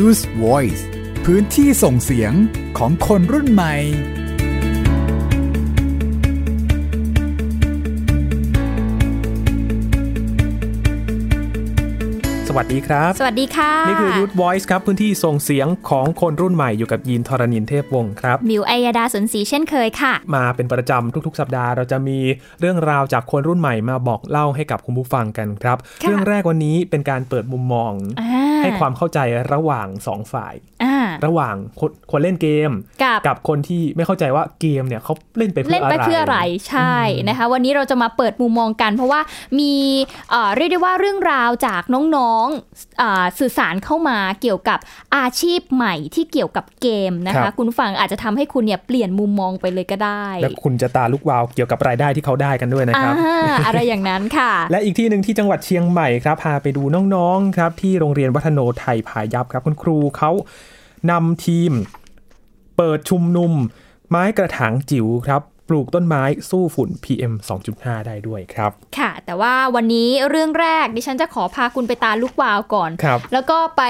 Use Voice พื้นที่ส่งเสียงของคนรุ่นใหม่ สวัสดีครับ สวัสดีค่ะ นี่คือ Youth Voice ครับ พื้นที่ส่งเสียงของคนรุ่นใหม่อยู่กับยีนทรณินเทพวงศ์ครับ มิวอัยดาสนศรีเช่นเคยค่ะ มาเป็นประจำทุกๆ สัปดาห์เราจะมีเรื่องราวจากคนรุ่นใหม่มาบอกเล่าให้กับคุณผู้ฟังกันครับ ค่ะ เรื่องแรกวันนี้เป็นการเปิดมุมมอง อ่า ให้ความเข้าใจระหว่างสองฝ่าย ระหว่างคนคนเล่นเกมกับกับคนที่ไม่เข้าใจว่าเกมเนี่ยเขาเล่นไปเพื่เล่อนอะไรไปเพื่ออะไรใช่นะคะวันนี้เราจะมาเปิดมุมมองกัน เพราะว่ามีเอ่อเรียกได้ว่าเรื่องราวจากน้องๆเอ่อสื่อสารเข้ามาเกี่ยวกับอาชีพใหม่ที่เกี่ยวกับเกมนะครัคะบคุณผู้ฟังอาจจะทำให้คุณเนี่ยเปลี่ยนมุมมองไปเลยก็ได้ และคุณจะตาลุกวาวเกี่ยวกับรายได้ที่เขาได้กันด้วยนะครับอ่าอะไรอย่างนั้นค่ะ และอีกที่หนึ่งที่จังหวัดเชียงใหม่ครับพาไปดูน้องๆครับที่โรงเรียนวัฒโนไทยพายัพครับคุณครูเขา นำทีม เปิดชุมนุม ไม้กระถางจิ๋วครับปลูกต้นไม้สู้ฝุ่น PM 2.5 ได้ด้วยครับ ค่ะ แต่ว่าวันนี้เรื่องแรกดิฉันจะขอพาคุณไปตาลูกวาวก่อนครับแล้วก็ไป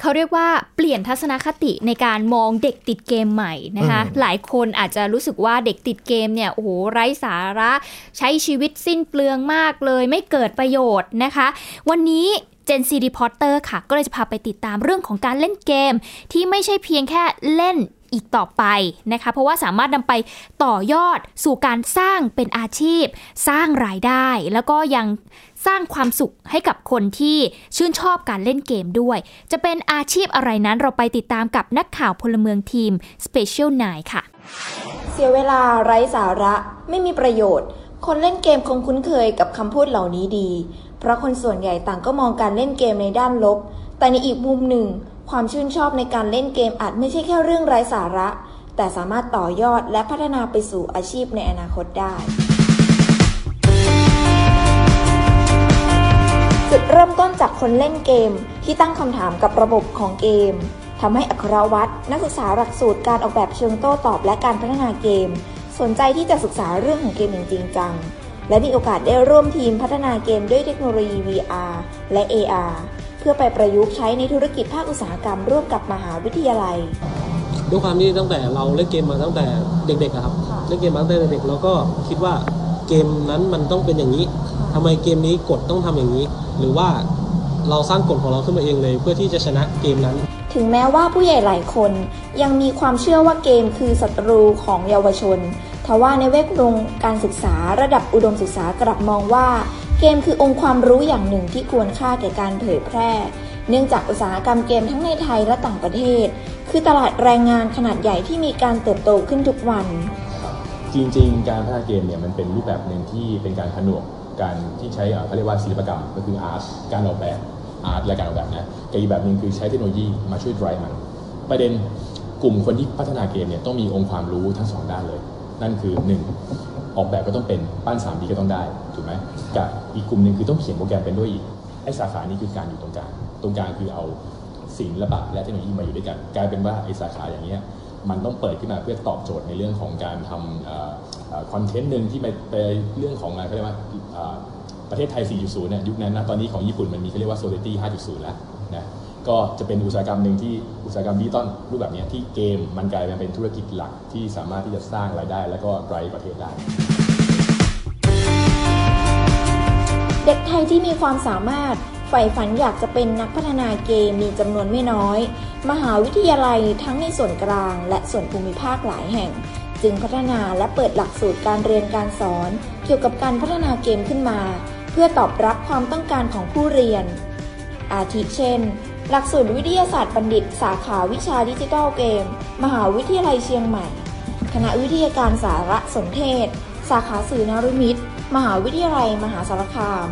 เขาเรียกว่าเปลี่ยนทัศนคติในการมองเด็กติดเกมใหม่นะคะอืมหลายคนอาจจะรู้สึกว่าเด็กติดเกมเนี่ยโอ้โหไร้สาระ ใช้ชีวิตสิ้นเปลืองมากเลย ไม่เกิดประโยชน์นะคะ วันนี้ Gen Z Reporter ค่ะ ก็เลยจะพาไปติดตามเรื่องของการเล่นเกม ที่ไม่ใช่เพียงแค่เล่นอีกต่อไปนะคะ เพราะว่าสามารถนำไปต่อยอดสู่การสร้างเป็นอาชีพ สร้างรายได้ แล้วก็ยังสร้างความสุขให้กับคนที่ชื่นชอบการเล่นเกมด้วย จะเป็นอาชีพอะไรนั้นเราไปติดตามกับนักข่าวพลเมืองทีม Special 9 ค่ะ เสียเวลาไร้สาระไม่มีประโยชน์ คนเล่นเกมคงคุ้นเคยกับคำพูดเหล่านี้ดี เพราะคนส่วนใหญ่ต่างก็มองการเล่นเกมในด้านลบ แต่ในอีกมุมหนึ่ง ความชื่นชอบในการเล่นเกมอาจไม่ใช่แค่เรื่องไร้สาระ แต่สามารถต่อยอดและพัฒนาไปสู่อาชีพในอนาคตได้จุดเริ่มต้นจากคนเล่นเกมที่ตั้งคำถามกับระบบของเกมทำให้อัครวัตรนักศึกษาหลักสูตรการออกแบบเชิงโต้ตอบและการพัฒนาเกม สนใจที่จะศึกษาเรื่องของเกมอย่างจริงจัง และมีโอกาสได้ร่วมทีมพัฒนาเกมด้วยเทคโนโลยี VR และ AR เพื่อไปประยุกต์ใช้ในธุรกิจภาคอุตสาหกรรมร่วมกับมหาวิทยาลัย ด้วยความที่ตั้งแต่เราเล่นเกมมาตั้งแต่เด็กๆอะครับเล่นเกมมาตั้งแต่เด็กๆเราก็คิดว่าเกมนั้นมันต้องเป็นอย่างนี้ทำไมเกมนี้กฎต้องทำอย่างนี้ หรือว่าเราสร้างกฎของเราขึ้นมาเองเลย เพื่อที่จะชนะเกมนั้น ถึงแม้ว่าผู้ใหญ่หลายคนยังมีความเชื่อว่าเกมคือศัตรูของเยาวชน ทว่าในเวทวงการศึกษาระดับอุดมศึกษากลับมองว่า เกมคือองค์ความรู้อย่างหนึ่งที่ควรค่าแก่การเผยแพร่ เนื่องจากอุตสาหกรรมเกมทั้งในไทยและต่างประเทศ คือตลาดแรงงานขนาดใหญ่ที่มีการเติบโตขึ้นทุกวัน จริงๆ การพัฒนาเกมเนี่ยมันเป็นรูปแบบหนึ่งที่เป็นการผนวกการที่ใช้อ่อเขาเรียกว่าศิลปกรรมก็คืออาร์ตการออกแบบอาร์ตและการออกแบบนะกับอีกแบบหนึ่งคือใช้เทคโนโลยีมาช่วย drive มัน ประเด็นกลุ่มคนที่พัฒนาเกมเนี่ยต้องมีองค์ความรู้ทั้งสองด้านเลย นั่นคือ 1. ออกแบบก็ต้องเป็นปั้น 3D ก็ต้องได้ถูกไหมกับอีกกลุ่มหนึ่งคือต้องเขียนโปรแกรมเป็นด้วยอีกไอ้สาขานี้คือการอยู่ตรงกลางตรงกลางคือเอาศิลปะและเทคโนโลยีมาอยู่ด้วยกัน กลายเป็นว่าไอ้สาขาอย่างเงี้ยมันต้องเปิดขึ้นมาเพื่อตอบโจทย์ในเรื่องของการทำคอนเทนต์หนึ่งที่ไปไปเรื่องของอะไรเขาเรียกว่าประเทศไทย 4.0 เนี่ยยุคนั้นนะตอนนี้ของญี่ปุ่นมันมีเขาเรียกว่า Society 5.0 แล้วนะ ก็จะเป็นอุตสาหกรรมหนึ่งที่อุตสาหกรรมดิจิตอลรูปแบบนี้ที่เกมมันกลายมาเป็นธุรกิจหลักที่สามารถที่จะสร้างรายได้ แล้วก็ไกลประเทศได้เด็กไทยที่มีความสามารถใฝ่ฝันอยากจะเป็นนักพัฒนาเกมมีจำนวนไม่น้อย มหาวิทยาลัยทั้งในส่วนกลาง และส่วนภูมิภาคหลายแห่ง จึงพัฒนาและเปิดหลักสูตรการเรียนการสอน เกี่ยวกับการพัฒนาเกมขึ้นมา เพื่อตอบรับความต้องการของผู้เรียน อาทิเช่น หลักสูตรวิทยาศาสตร์บัณฑิต สาขาวิชาดิจิทัลเกม มหาวิทยาลัยเชียงใหม่ คณะวิทยาการสารสนเทศ สาขาสื่อนรุมิตร มหาวิทยาลัยมหาสารคาม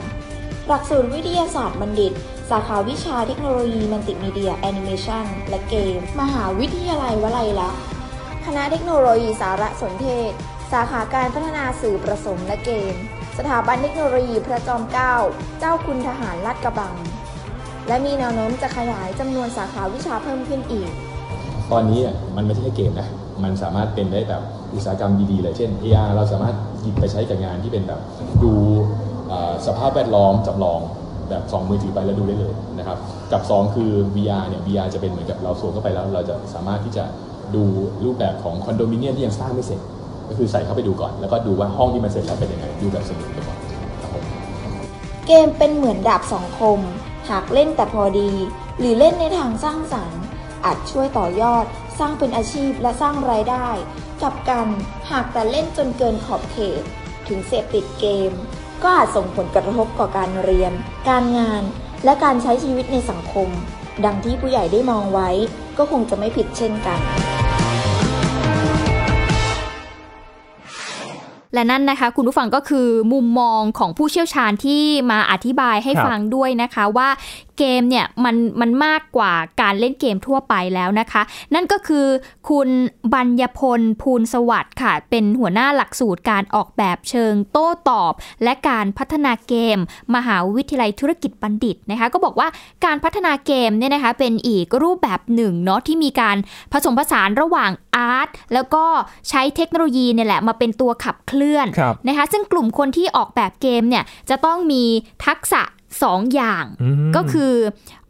หลักสูตรวิทยาศาสตร์บัณฑิต สาขาวิชาเทคโนโลยีมัลติมีเดียแอนิเมชันและเกม มหาวิทยาลัยวลัยลักษณ์คณะเทคโนโลยีสารสนเทศ สาขาการพัฒนาสื่อประสมและเกม สถาบันเทคโนโลยีพระจอมเกล้า เจ้าคุณทหารลาดกระบัง และมีแนวโน้มจะขยายจำนวนสาขาวิชาเพิ่มขึ้นอีก ตอนนี้อะมันไม่ใช่แค่เกมนะ มันสามารถเป็นได้แบบอุตสาหกรรมดีๆเลยเช่น AR เราสามารถหยิบไปใช้กับงานที่เป็นแบบดูเอ่อสภาพแวดล้อมจำลองแบบสองมือถือไปแล้วดูได้เลยนะครับกับ 2 คือ VR เนี่ย VR จะเป็นเหมือนกับเราสวมเข้าไปแล้ว เราจะสามารถที่จะดูรูปแบบของคอนโดมิเนียมที่ยังสร้างไม่เสร็จ ก็คือใส่เข้าไปดูก่อน แล้วก็ดูว่าห้องที่มันเสร็จแล้วเป็นยังไง ดูแบบสมุดไปก่อนครับผมเกมเป็นเหมือนดาบสองคม หากเล่นแต่พอดี หรือเล่นในทางสร้างสรรค์ อาจช่วยต่อยอด สร้างเป็นอาชีพและสร้างรายได้ กับกันหากแต่เล่นจนเกินขอบเขต ถึงเสพติดเกม ก็อาจส่งผลกระทบต่อการเรียน การงาน และการใช้ชีวิตในสังคม ดังที่ผู้ใหญ่ได้มองไว้ ก็คงจะไม่ผิดเช่นกัน และนั่นนะคะ คุณผู้ฟังก็คือมุมมองของผู้เชี่ยวชาญที่มาอธิบายให้ครับฟังด้วยนะคะว่าเกมเนี่ยมันมันมากกว่าการเล่นเกมทั่วไปแล้วนะคะ นั่นก็คือคุณบัญญพลภูลสวัสดิ์ค่ะ เป็นหัวหน้าหลักสูตรการออกแบบเชิงโต้ตอบ และการพัฒนาเกม มหาวิทยาลัยธุรกิจบัณฑิตนะคะ ก็บอกว่าการพัฒนาเกมเนี่ยนะคะเป็นอีกรูปแบบหนึ่งเนาะที่มีการผสมผสานระหว่างอาร์ตแล้วก็ใช้เทคโนโลยีเนี่ยแหละมาเป็นตัวขับเคลื่อนครับนะคะซึ่งกลุ่มคนที่ออกแบบเกมเนี่ยจะต้องมีทักษะ 2อย่างอืมก็คือ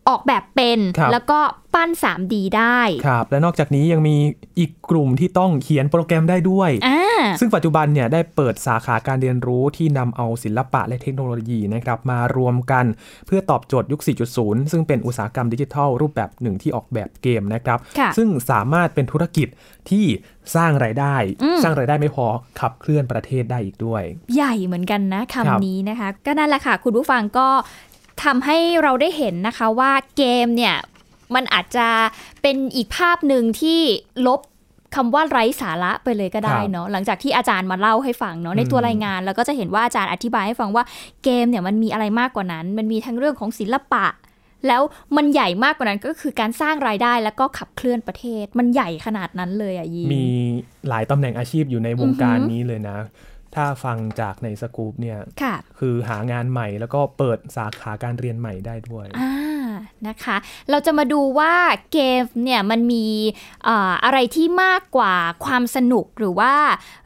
ออกแบบเป็นครับแล้วก็ปั้น 3D ได้ครับและนอกจากนี้ยังมีอีกกลุ่มที่ต้องเขียนโปรแกรมได้ด้วยอ่าซึ่งปัจจุบันเนี่ยได้เปิดสาขาการเรียนรู้ที่นำเอาศิลปะและเทคโนโลยีนะครับมารวมกันเพื่อตอบโจทย์ยุค 4.0 ซึ่งเป็นอุตสาหกรรมดิจิทัล รูปแบบหนึ่งที่ออกแบบเกมนะครับค่ะซึ่งสามารถเป็นธุรกิจที่สร้างรายได้อืมสร้างรายได้ไม่พอขับเคลื่อนประเทศได้อีกด้วย ใหญ่เหมือนกันนะครับคำนี้นะคะ ก็นั่นแหละค่ะ คุณผู้ฟังก็ ทำให้เราได้เห็นนะคะว่าเกมเนี่ยมันอาจจะเป็นอีกภาพหนึ่งที่ลบคำว่าไร้สาระไปเลยก็ได้เนาะหลังจากที่อาจารย์มาเล่าให้ฟังเนาะในตัวรายงานแล้วก็จะเห็นว่าอาจารย์อธิบายให้ฟังว่าเกมเนี่ยมันมีอะไรมากกว่านั้น มันมีทั้งเรื่องของศิลปะ แล้วมันใหญ่มากกว่านั้นก็คือการสร้างรายได้แล้วก็ขับเคลื่อนประเทศ มันใหญ่ขนาดนั้นเลยอะยีมีหลายตำแหน่งอาชีพอยู่ในวงการอือหือนี้เลยนะ ถ้าฟังจากในสกูปเนี่ยค่ะคือหางานใหม่แล้วก็เปิดสาขาการเรียนใหม่ได้ด้วย อ่า นะคะ เราจะมาดูว่าเกมเนี่ยมันมีอ่าอะไรที่มากกว่าความสนุกหรือว่า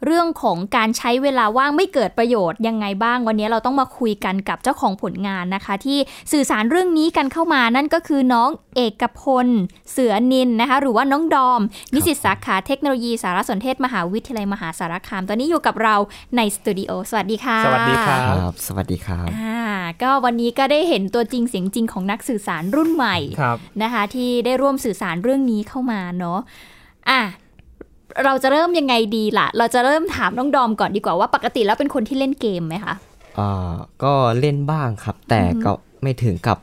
เรื่องของการใช้เวลาว่างไม่เกิดประโยชน์ยังไงบ้าง วันนี้เราต้องมาคุยกันกับเจ้าของผลงานนะคะ ที่สื่อสารเรื่องนี้กันเข้ามานั่นก็คือน้องเอกพล เสือนินนะคะ หรือว่าน้องดอม นิสิตสาขาเทคโนโลยีสารสนเทศมหาวิทยาลัยมหาสารคาม ตอนนี้อยู่กับเราในสตูดิโอสวัสดีค่ะ สวัสดีครับครับสวัสดีครับอ่าก็วันนี้ก็ได้เห็นตัวจริงเสียงจริงของนักสื่อสารรุ่นใหม่ครับนะคะที่ได้ร่วมสื่อสารเรื่องนี้เข้ามาเนาะอะเราจะเริ่มยังไงดีล่ะ เราจะเริ่มถามน้องดอมก่อนดีกว่าว่าปกติแล้วเป็นคนที่เล่นเกมไหมคะอ่าก็เล่นบ้างครับ แต่ก็ไม่ถึงกับ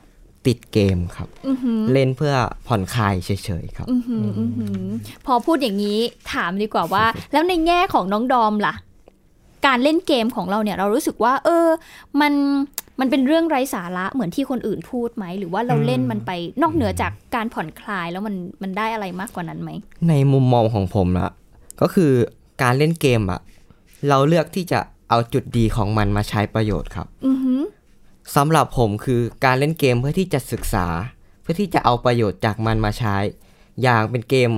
ติดเกมครับอือหือเล่นเพื่อผ่อนคลายเฉยๆครับอือหืออือหือพอพูดอย่างนี้ถามดีกว่าว่า แล้วในแง่ของน้องดอมล่ะ การเล่นเกมของเราเนี่ย เรารู้สึกว่า เออ มัน มันเป็นเรื่องไร้สาระเหมือนที่คนอื่นพูดไหม หรือว่าเราเล่นมันไปนอกเหนือจากการผ่อนคลายแล้วมันมันได้อะไรมากกว่านั้นไหม ในมุมมองของผมนะก็คือการเล่นเกมอะเราเลือกที่จะเอาจุดดีของมันมาใช้ประโยชน์ครับอือหือสำหรับผมคือการเล่นเกมเพื่อที่จะศึกษา เพื่อที่จะเอาประโยชน์จากมันมาใช้ อย่างเป็นเกม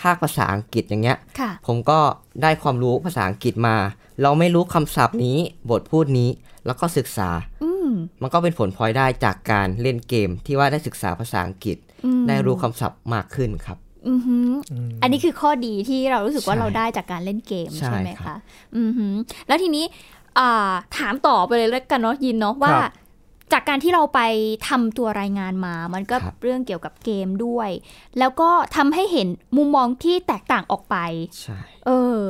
ภาคภาษาอังกฤษอย่างเงี้ยค่ะผมก็ได้ความรู้ภาษาอังกฤษมา เราไม่รู้คำศัพท์นี้ บทพูดนี้ แล้วก็ศึกษาอื มมันก็เป็นผลพลอยได้จากการเล่นเกมที่ว่าได้ศึกษาภาษาอังกฤษอืมได้รู้คำศัพท์มากขึ้นครับอือหือออันนี้คือข้อดีที่เรารู้สึกว่าใช่เราได้จากการเล่นเกมใช่ใช่ไหมครัคะบอือหือแล้วทีนี้อ่าถามต่อไปเลยแล้วกันเนาะยินเนาะว่าครับจากการที่เราไปทำตัวรายงานมา มันก็เรื่องเกี่ยวกับเกมด้วย แล้วก็ทำให้เห็นมุมมองที่แตกต่างออกไปใช่เออ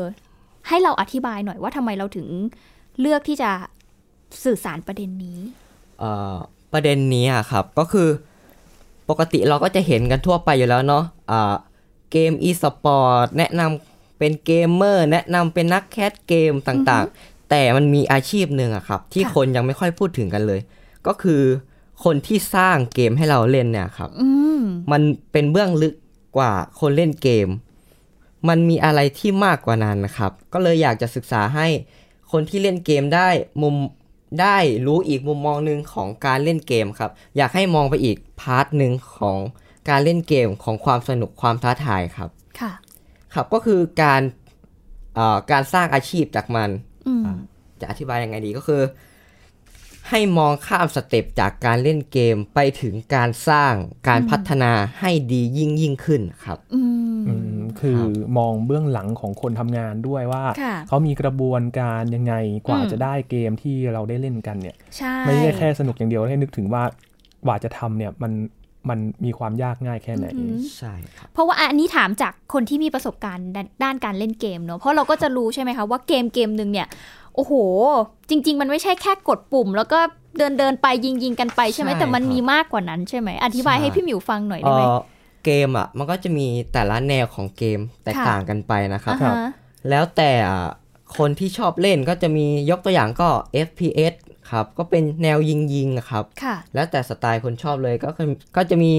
ให้เราอธิบายหน่อยว่าทำไมเราถึงเลือกที่จะ สื่อสารประเด็นนี้เอ่อประเด็นนี้อะครับก็คือปกติเราก็จะเห็นกันทั่วไปอยู่แล้วเนาะอ่าเกม e-sport แนะนำเป็นเกมเมอร์แนะนำเป็นนักแคสเกมต่างๆ แต่มันมีอาชีพหนึ่งอะครับ ที่ค่ะคนยังไม่ค่อยพูดถึงกันเลย ก็คือคนที่สร้างเกมให้เราเล่นเนี่ยครับอืมมันเป็นเบื้องลึกกว่าคนเล่นเกม มันมีอะไรที่มากกว่านั้นนะครับ ก็เลยอยากจะศึกษาให้คนที่เล่นเกมได้มุม ได้รู้อีกมุมมองหนึ่งของการเล่นเกมครับ อยากให้มองไปอีก part หนึ่งของการเล่นเกมของความสนุกความท้าทายครับ ค่ะ ครับก็คือการเอ่อการสร้างอาชีพจากมันอืมจะอธิบายยังไงดีก็คือ ให้มองข้าม step จากการเล่นเกมไปถึงการสร้างการพัฒนาให้ดียิ่งยิ่งขึ้นครับอืมอืมคือมองเบื้องหลังของคนทำงานด้วยว่าค่ะเขามีกระบวนการยังไงกว่าอืมจะได้เกมที่เราได้เล่นกันเนี่ยใช่ไม่ใช่แค่สนุกอย่างเดียวให้นึกถึงว่ากว่าจะทำเนี่ยมันมันมีความยากง่ายแค่ไหนอือหือใช่ครับเพราะว่าอันนี้ถามจากคนที่มีประสบการณ์ด้านด้านการเล่นเกมเนอะเพราะเราก็จะรู้ใช่ไหมคะว่าเกมเกมหนึ่งเนี่ย โอ้โห จริง ๆ มันไม่ใช่แค่กดปุ่ม แล้วก็เดินเดินไปยิงยิงกันไปใช่ไหมใช่แต่มันครับมีมากกว่านั้นใช่ไหมอธิบายใช่ให้พี่หมิวฟังหน่อยเอได้ไหมอเกมอะมันก็จะมีแต่ละแนวของเกมแตกค่ะต่างกันไปนะครับอ่าครับฮะแล้วแต่อะคนที่ชอบเล่นก็จะมียกตัวอย่างก็ FPS ครับก็เป็นแนวยิงยิงๆอะครับค่ะแล้วแต่สไตล์คนชอบเลยก็คือก็จะมี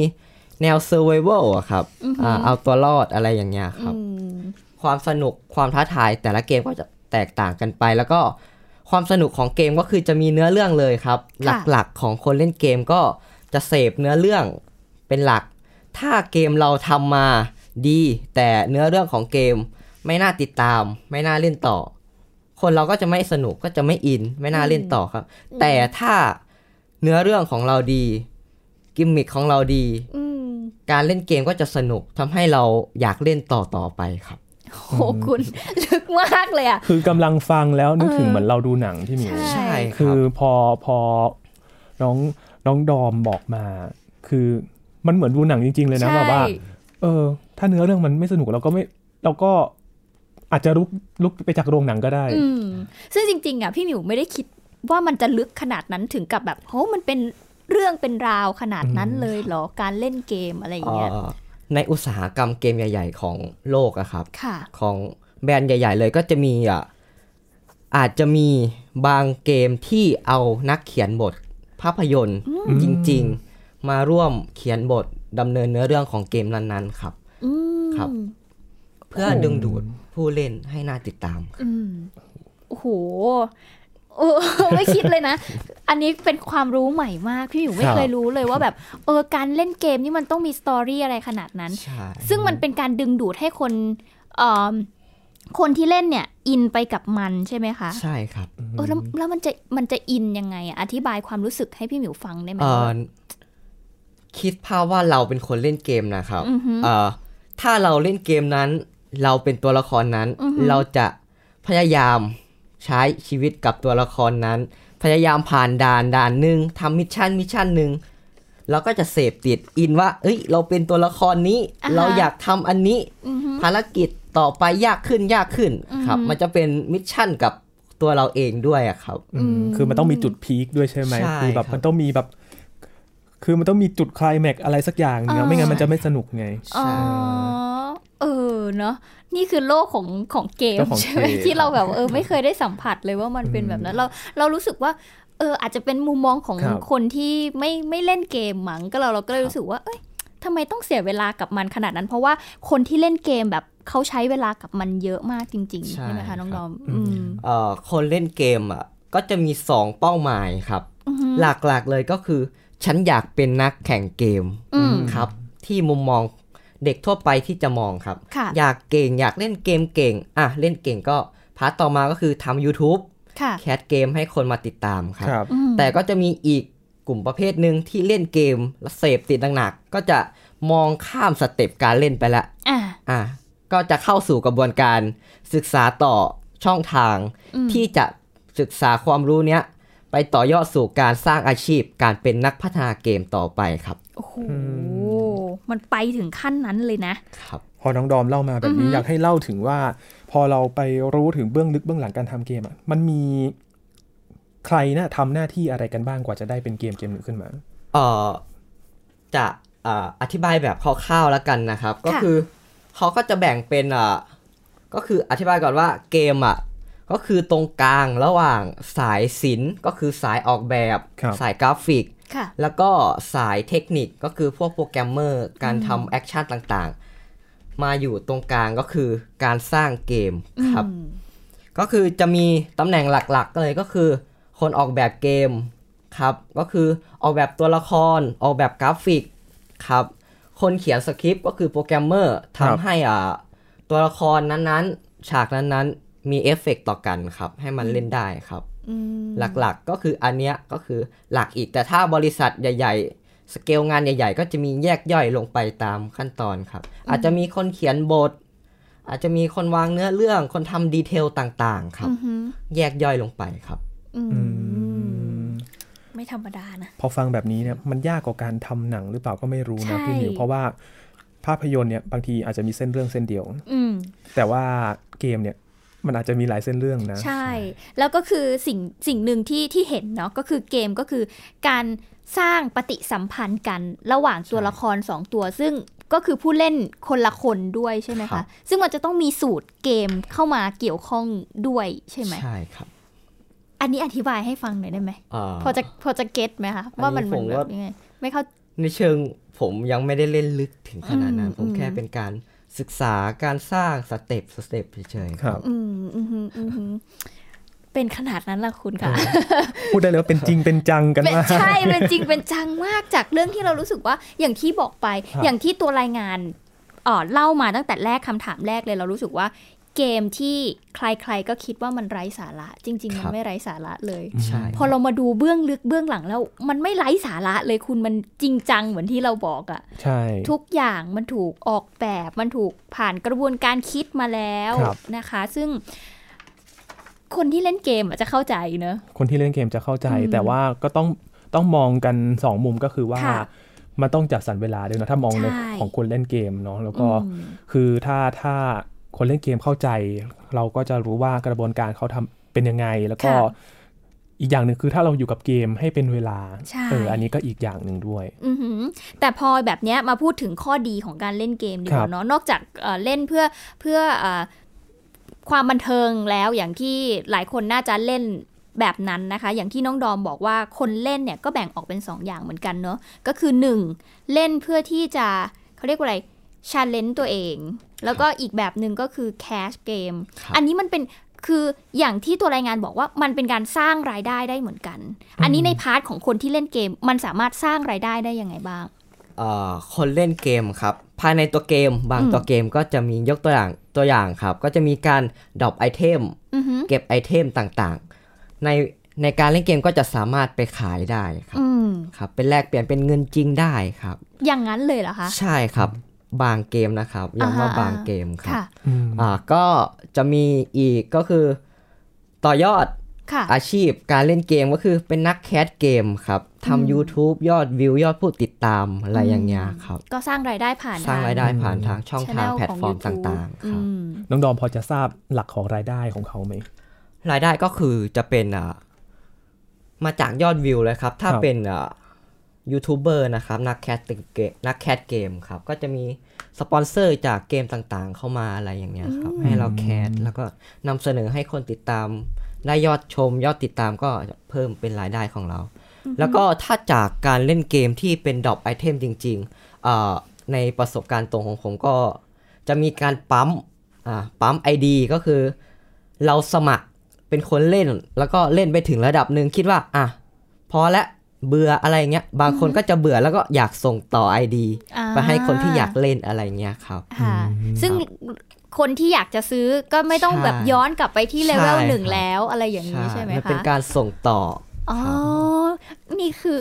แนว Survival อะครับอือหืออ่าเอาตัวรอดอะไรอย่างเงี้ยครับอืมความสนุกความท้าทายแต่ละเกมก็จะ แตกต่างกันไป แล้วก็ความสนุกของเกมก็คือจะมีเนื้อเรื่องเลยครับ หลักๆของคนเล่นเกมก็จะเสพเนื้อเรื่องเป็นหลัก ถ้าเกมเราทำมาดี แต่เนื้อเรื่องของเกมไม่น่าติดตาม ไม่น่าเล่นต่อ คนเราก็จะไม่สนุกก็จะไม่อิน ไม่น่าเล่นต่อครับ แต่ถ้าเนื้อเรื่องของเราดี กิมมิคของเราดีอืมการเล่นเกมก็จะสนุกทำให้เราอยากเล่นต่อต่อไปครับ โหคุณลึกมากเลยอะ คือกำลังฟังแล้วนึกถึงเออเหมือนเราดูหนังที่หมิวใช่ใช่คคืรับอพอพอน้องน้องดอมบอกมา คือมันเหมือนดูหนังจริง ๆ เลยนะใช่แบบว่า เออ ถ้าเนื้อเรื่องมันไม่สนุกเราก็ไม่เราก็อาจจะลุกลุกไปจากโรงหนังก็ได้อืมซึ่งจริง ๆ อะ พี่หมิวไม่ได้คิดว่ามันจะลึกขนาดนั้นถึงกับแบบโหมันเป็นเรื่องเป็นราวขนาดนั้นอืมเลยเหรอการเล่นเกมอะไรอย่างเงี้ยเอ่อ ในอุตสาหกรรมเกมใหญ่ ๆ ของโลกอะครับค่ะของแบรนด์ใหญ่ ๆ เลยก็จะมีอะอาจจะมีบางเกมที่เอานักเขียนบทภาพยนตร์จริง ๆ มาร่วมเขียนบทดำเนินเนื้อเรื่องของเกมนั้น ๆ ครับอืมครับ เพื่อดึงดูดผู้เล่นให้น่าติดตามอืมโอ้โห โอ้ไม่คิดเลยนะ อันนี้เป็นความรู้ใหม่มาก พี่หมิวไม่ครับเคยรู้เลยว่าแบบเออการเล่นเกมนี่มันต้องมีสตอรี่อะไรขนาดนั้นใช่ซึ่งมันเป็นการดึงดูดให้คนเอ่อคนที่เล่นเนี่ย อินไปกับมันใช่ไหมคะ ใช่ครับเออแล้วแล้วมันจะมันจะอินยังไงอะอธิบายความรู้สึกให้พี่หมิวฟังได้ไหมเอ่อว่าคิดภาพว่าเราเป็นคนเล่นเกมนะครับอือฮึเอ่อถ้าเราเล่นเกมนั้น เราเป็นตัวละครนั้นอือฮึเราจะพยายาม ใช้ชีวิตกับตัวละครนั้น พยายามผ่านด่านด่านหนึ่งทำ mission mission หนึ่งเราก็จะเสพติดอินว่า เอ้ย เราเป็นตัวละครนี้อ่าฮะเราอยากทำอันนี้อือฮึภารกิจต่อไปยากขึ้นยากขึ้นอือฮึครับ มันจะเป็น mission กับตัวเราเองด้วยอะครับอืมคือมันต้องมีจุด peak ด้วยใช่ไหมใช่คือแบบครับมันต้องมีแบบ คือมันต้องมีจุดไคลายแม็กซ์อะไรสักอย่างเนาะไม่งั้นมันจะไม่สนุกไงอ๋อเออเนาะนี่คือโลกของของเกมโลกของใช่ไหมเกมที่เราแบบเออไม่เคยได้สัมผัสเลยว่ามันเป็นแบบนั้นเราเรารู้สึกว่าเอออาจจะเป็นมุมมองของครับคนที่ไม่ไม่เล่นเกมมั้งก็เราเราก็เลยรู้สึกว่าเอ้ยทำไมต้องเสียเวลากับมันขนาดนั้น เพราะว่าคนที่เล่นเกมแบบเขาใช้เวลากับมันเยอะมากจริงๆใช่ใช่ไหมคะน้องดอม ครับอืมเอ่อคนเล่นเกมอะก็จะมีสองเป้าหมายครับอือฮึหลักๆเลยก็คือ ฉันอยากเป็นนักแข่งเกมอืมครับ ที่มุมมองเด็กทั่วไปที่จะมองครับค่ะอยากเก่งอยากเล่นเกมเก่ง อะ เล่นเก่งก็ part ต่อมาก็คือทำ YouTube ค่ะ cast เกมให้คนมาติดตามครับครับอืมแต่ก็จะมีอีกกลุ่มประเภทหนึ่งที่เล่นเกมแล้วเสพติดหนักๆก็จะมองข้ามสเต็ปการเล่นไปละอะอะก็จะเข้าสู่กระบวนการศึกษาต่อช่องทางอืมที่จะศึกษาความรู้เนี้ย ไปต่อยอดสู่การสร้างอาชีพการเป็นนักพัฒนาเกมต่อไปครับโอ้โหมันไปถึงขั้นนั้นเลยนะครับพอน้องดอมเล่ามาแบบอือนี้ฮึอยากให้เล่าถึงว่า พอเราไปรู้ถึงเบื้องลึกเบื้องหลังการทำเกมอะมันมีใครนะทำหน้าที่อะไรกันบ้างกว่าจะได้เป็นเกมเกมหนึ่งขึ้นมาเอ่อจะอ่าอธิบายแบบคร่าวๆแล้วกันนะครับ ก็คือเขาก็จะแบ่งเป็นอ่าก็คืออธิบายก่อนว่าเกมอะ ก็คือตรงกลางระหว่างสายศิลป์ก็คือสายออกแบบครับสายกราฟิกค่ะแล้วก็สายเทคนิคก็คือพวกโปรแกรมเมอร์การทำ action ต่างๆ มาอยู่ตรงกลางก็คือการสร้างเกมครับอืมก็คือจะมีตำแหน่งหลักๆเลยก็คือ คนออกแบบเกมครับก็คือออกแบบตัวละครออกแบบกราฟิกครับคนเขียนสคริปต์ก็คือโปรแกรมเมอร์ครับทำให้อ่าตัวละครนั้นๆ ฉากนั้นๆ มีเอฟเฟกต์ต่อกันครับ ให้มันเล่นได้ครับอืมหลักๆก็คืออันเนี้ยก็คือหลักอีกแต่ถ้าบริษัทใหญ่ ๆ สเกลงานใหญ่ ๆ ก็จะมีแยกย่อยลงไปตามขั้นตอนครับ อาจจะมีคนเขียนบท อาจจะมีคนวางเนื้อเรื่องคนทำดีเทลต่างๆ ครับอือหือแยกย่อยลงไปครับอืมอืมไม่ธรรมดานะ พอฟังแบบนี้เนี่ยมันยากกว่าการทำหนังหรือเปล่าก็ไม่รู้ใช่นะพี่หมิวเพราะว่าภาพยนตร์เนี่ยบางทีอาจจะมีเส้นเรื่องเส้นเดียวอืมแต่ว่าเกมเนี่ย มันอาจจะมีหลายเส้นเรื่องนะ ใช่ แล้วก็คือสิ่งสิ่งหนึ่งที่ที่เห็นเนาะก็คือเกมก็คือการสร้างปฏิสัมพันธ์กันระหว่างตัวละครสองตัว ซึ่งก็คือผู้เล่นคนละคนด้วยใช่ไหมครัคะบซึ่งมันจะต้องมีสูตรเกมเข้ามาเกี่ยวข้องด้วยใช่ไหมใช่ครับ อันนี้อธิบายให้ฟังหน่อยได้ไหมอ่าพอจะพอจะ get ไหมคะอันนี้ว่ามันมันผมแบบว่ายังไงไม่เข้าในเชิงผมยังไม่ได้เล่นลึกถึงขนาดนั้นอืมผมแค่อืมเป็นการ ศึกษาการสร้าง step step เฉยๆครับอืมอืมอืมอืมอืมเป็นขนาดนั้นล่ะคุณค่ะ พูดได้เลยว่าเป็นจริงเป็นจังกันเป็นมากใช่เป็นจริงเป็นจังมากจากเรื่องที่เรารู้สึกว่าอย่างที่บอกไปครับอย่างที่ตัวรายงานเอ่อเล่ามาตั้งแต่แรกคำถามแรกเลยเรารู้สึกว่า เกมที่ใครๆก็คิดว่ามันไร้สาระ จริง ๆ มันไม่ไร้สาระเลยใช่พอเรามาดูเบื้องลึกเบื้องหลังแล้ว มันไม่ไร้สาระเลยคุณมันจริงจังเหมือนที่เราบอกอะใช่ทุกอย่างมันถูกออกแบบ มันถูกผ่านกระบวนการคิดมาแล้วครับนะคะ ซึ่งคนที่เล่นเกมอาจจะเข้าใจเนอะคนที่เล่นเกมจะเข้าใจอืมแต่ว่าก็ต้องต้องมองกันสองมุมก็คือว่าค่ะมันต้องจัดสรรเวลาด้วยนะถ้ามองในใช่ของคนเล่นเกมเนาะแล้วก็อืมคือถ้าถ้า คนเล่นเกมเข้าใจ เราก็จะรู้ว่ากระบวนการเขาทำเป็นยังไง แล้วก็ค่ะอีกอย่างหนึ่งคือถ้าเราอยู่กับเกมให้เป็นเวลาใช่เออ อันนี้ก็อีกอย่างหนึ่งด้วยอือหือแต่พอแบบเนี้ยมาพูดถึงข้อดีของการเล่นเกมดีกครัว่าบเนาะ นอกจากเอ่อเล่นเพื่อเพื่อเอ่อความบันเทิงแล้วอย่างที่หลายคนน่าจะเล่นแบบนั้นนะคะ อย่างที่น้องดอมบอกว่าคนเล่นเนี่ยก็แบ่งออกเป็น2อย่างเหมือนกันเนาะ ก็คือ 1 เล่นเพื่อที่จะเขาเรียกว่าอะไร challenge ตัวเอง แล้วก็อีกแบบหนึ่งก็คือ cast เกมครับอันนี้มันเป็นคืออย่างที่ตัวรายงานบอกว่ามันเป็นการสร้างรายได้ได้เหมือนกัน อันนี้ใน part ของคนที่เล่นเกม มันสามารถสร้างรายได้ได้ยังไงบ้างเอ่อคนเล่นเกมครับ ภายในตัวเกมบางอืมตัวเกมก็จะมียกตัวอย่างตัวอย่างครับ ก็จะมีการ drop item อือหือเก็บ item ต่างๆ ในในการเล่นเกมก็จะสามารถไปขายได้ครับอืมครับ เป็นแลกเปลี่ยนเป็นเงินจริงได้ครับ อย่างนั้นเลยเหรอคะ ใช่ครับ บางเกมนะครับย้ำว่าอ่าฮะบางเกมครับค่ะอืมอ่าก็จะมีอีกก็คือต่อยอดค่ะอาชีพการเล่นเกมก็คือเป็นนัก cast เกมครับอืมทำ YouTube ยอดวิวยอดผู้ติดตามอะไรอย่างเงี้ยครับ ก็สร้างรายได้ผ่านสร้างรายได้อืมผ่านทางช่องทาง channel แพลตฟอร์มของ YouTube ต่างๆครับอืมน้องดอมพอจะทราบหลักของรายได้ของเขาไหมรายได้ก็คือจะเป็นอ่ามาจากยอดวิวเลยครับ ถ้าครับเป็นอ่า ยูทูบเบอร์นะครับนัก cast เกมนัก cast เกมครับ ก็จะมีสปอนเซอร์จากเกมต่างๆ เข้ามาอะไรอย่างเงี้ยครับ ให้เรา cast แล้วก็นำเสนอให้คนติดตาม ได้ยอดชม ยอดติดตามก็จะเพิ่มเป็นรายได้ของเรา แล้วก็ถ้าจากการเล่นเกมที่เป็น drop item จริงๆอ่าในประสบการณ์ตรงของผมก็จะมีการปั๊มอ่าปั๊ม ID ก็คือ เราสมัครเป็นคนเล่น แล้วก็เล่นไปถึงระดับหนึ่งคิดว่าอะพอละ เบื่ออะไรเงี้ย บางคนก็จะเบื่อแล้วก็อยากส่งต่อ ID อ่าไปให้คนที่อยากเล่นอะไรเงี้ยครับค่ะซึ่งคนที่อยากจะซื้อก็ไม่ต้องใช่แบบย้อนกลับไปที่เลเวลใช่หนึ่งครับแล้วอะไรอย่างนี้ใช่ไหมมันคะเป็นการส่งต่อ อ๋อ นี่คือ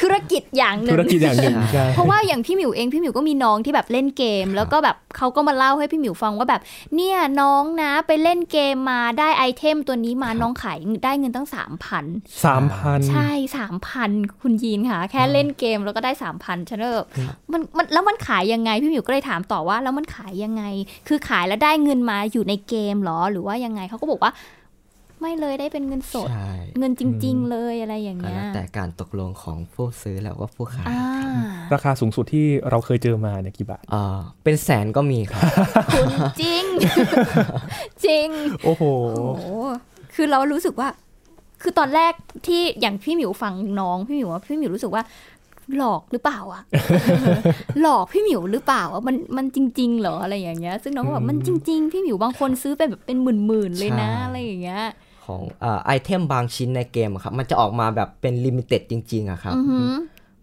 ธุรกิจอย่างหนึ่ธุงรกิจอย่างหนึ่งใช่เพราะว่าอย่างพี่หมิวเองพี่หมิวก็มีน้องที่แบบเล่นเกม แล้วก็แบบเขาก็มาเล่าให้พี่หมิวฟังว่าแบบ เนี่ยน้องนะไปเล่นเกมมาได้ไอเทมตัวนี้มาน้องขายได้เงินตั้งสามพันสามพันใช่สามพันคุณยีนค่ะ แค่เล่นเกมแล้วก็ได้สามพันฉันก็แบบมันมันแล้วมันขายยังไงพี่หมิวก็เลยถามต่อว่า แล้วมันขายยังไง คือขายแล้วได้เงินมาอยู่ในเกมเหรอหรือว่ายังไงเขาก็บอกว่า ไม่เลยได้เป็นเงินสดใช่เงินจริง ๆ เลยอะไรอย่างก็เงี้ยแล้วแต่การตกลงของผู้ซื้อแล้วก็ผู้ขายอ่าราคาสูงสุดที่เราเคยเจอมาเนี่ยกี่บาทอ่าเป็นแสนก็มีครับคุณจริง จริงโอ้โหโอ้โห คือเรารู้สึกว่า คือตอนแรกที่อย่างพี่หมิวฟังน้องพี่หมิวว่าพี่หมิวรู้สึกว่าหลอกหรือเปล่าอะหลอกพี่หมิวหรือเปล่าอะมันมันจริง ๆ เหรออะไรอย่างเงี้ย ซึ่งน้องก็แบบมันจริง ๆ พี่หมิวบางคนซื้อเป็นแบบเป็นหมื่นๆเลยนะใช่อะไรอย่างเงี้ย ของอ่า item บางชิ้นในเกมอะครับมันจะออกมาแบบเป็น limited จริง ๆอะครับอือหือ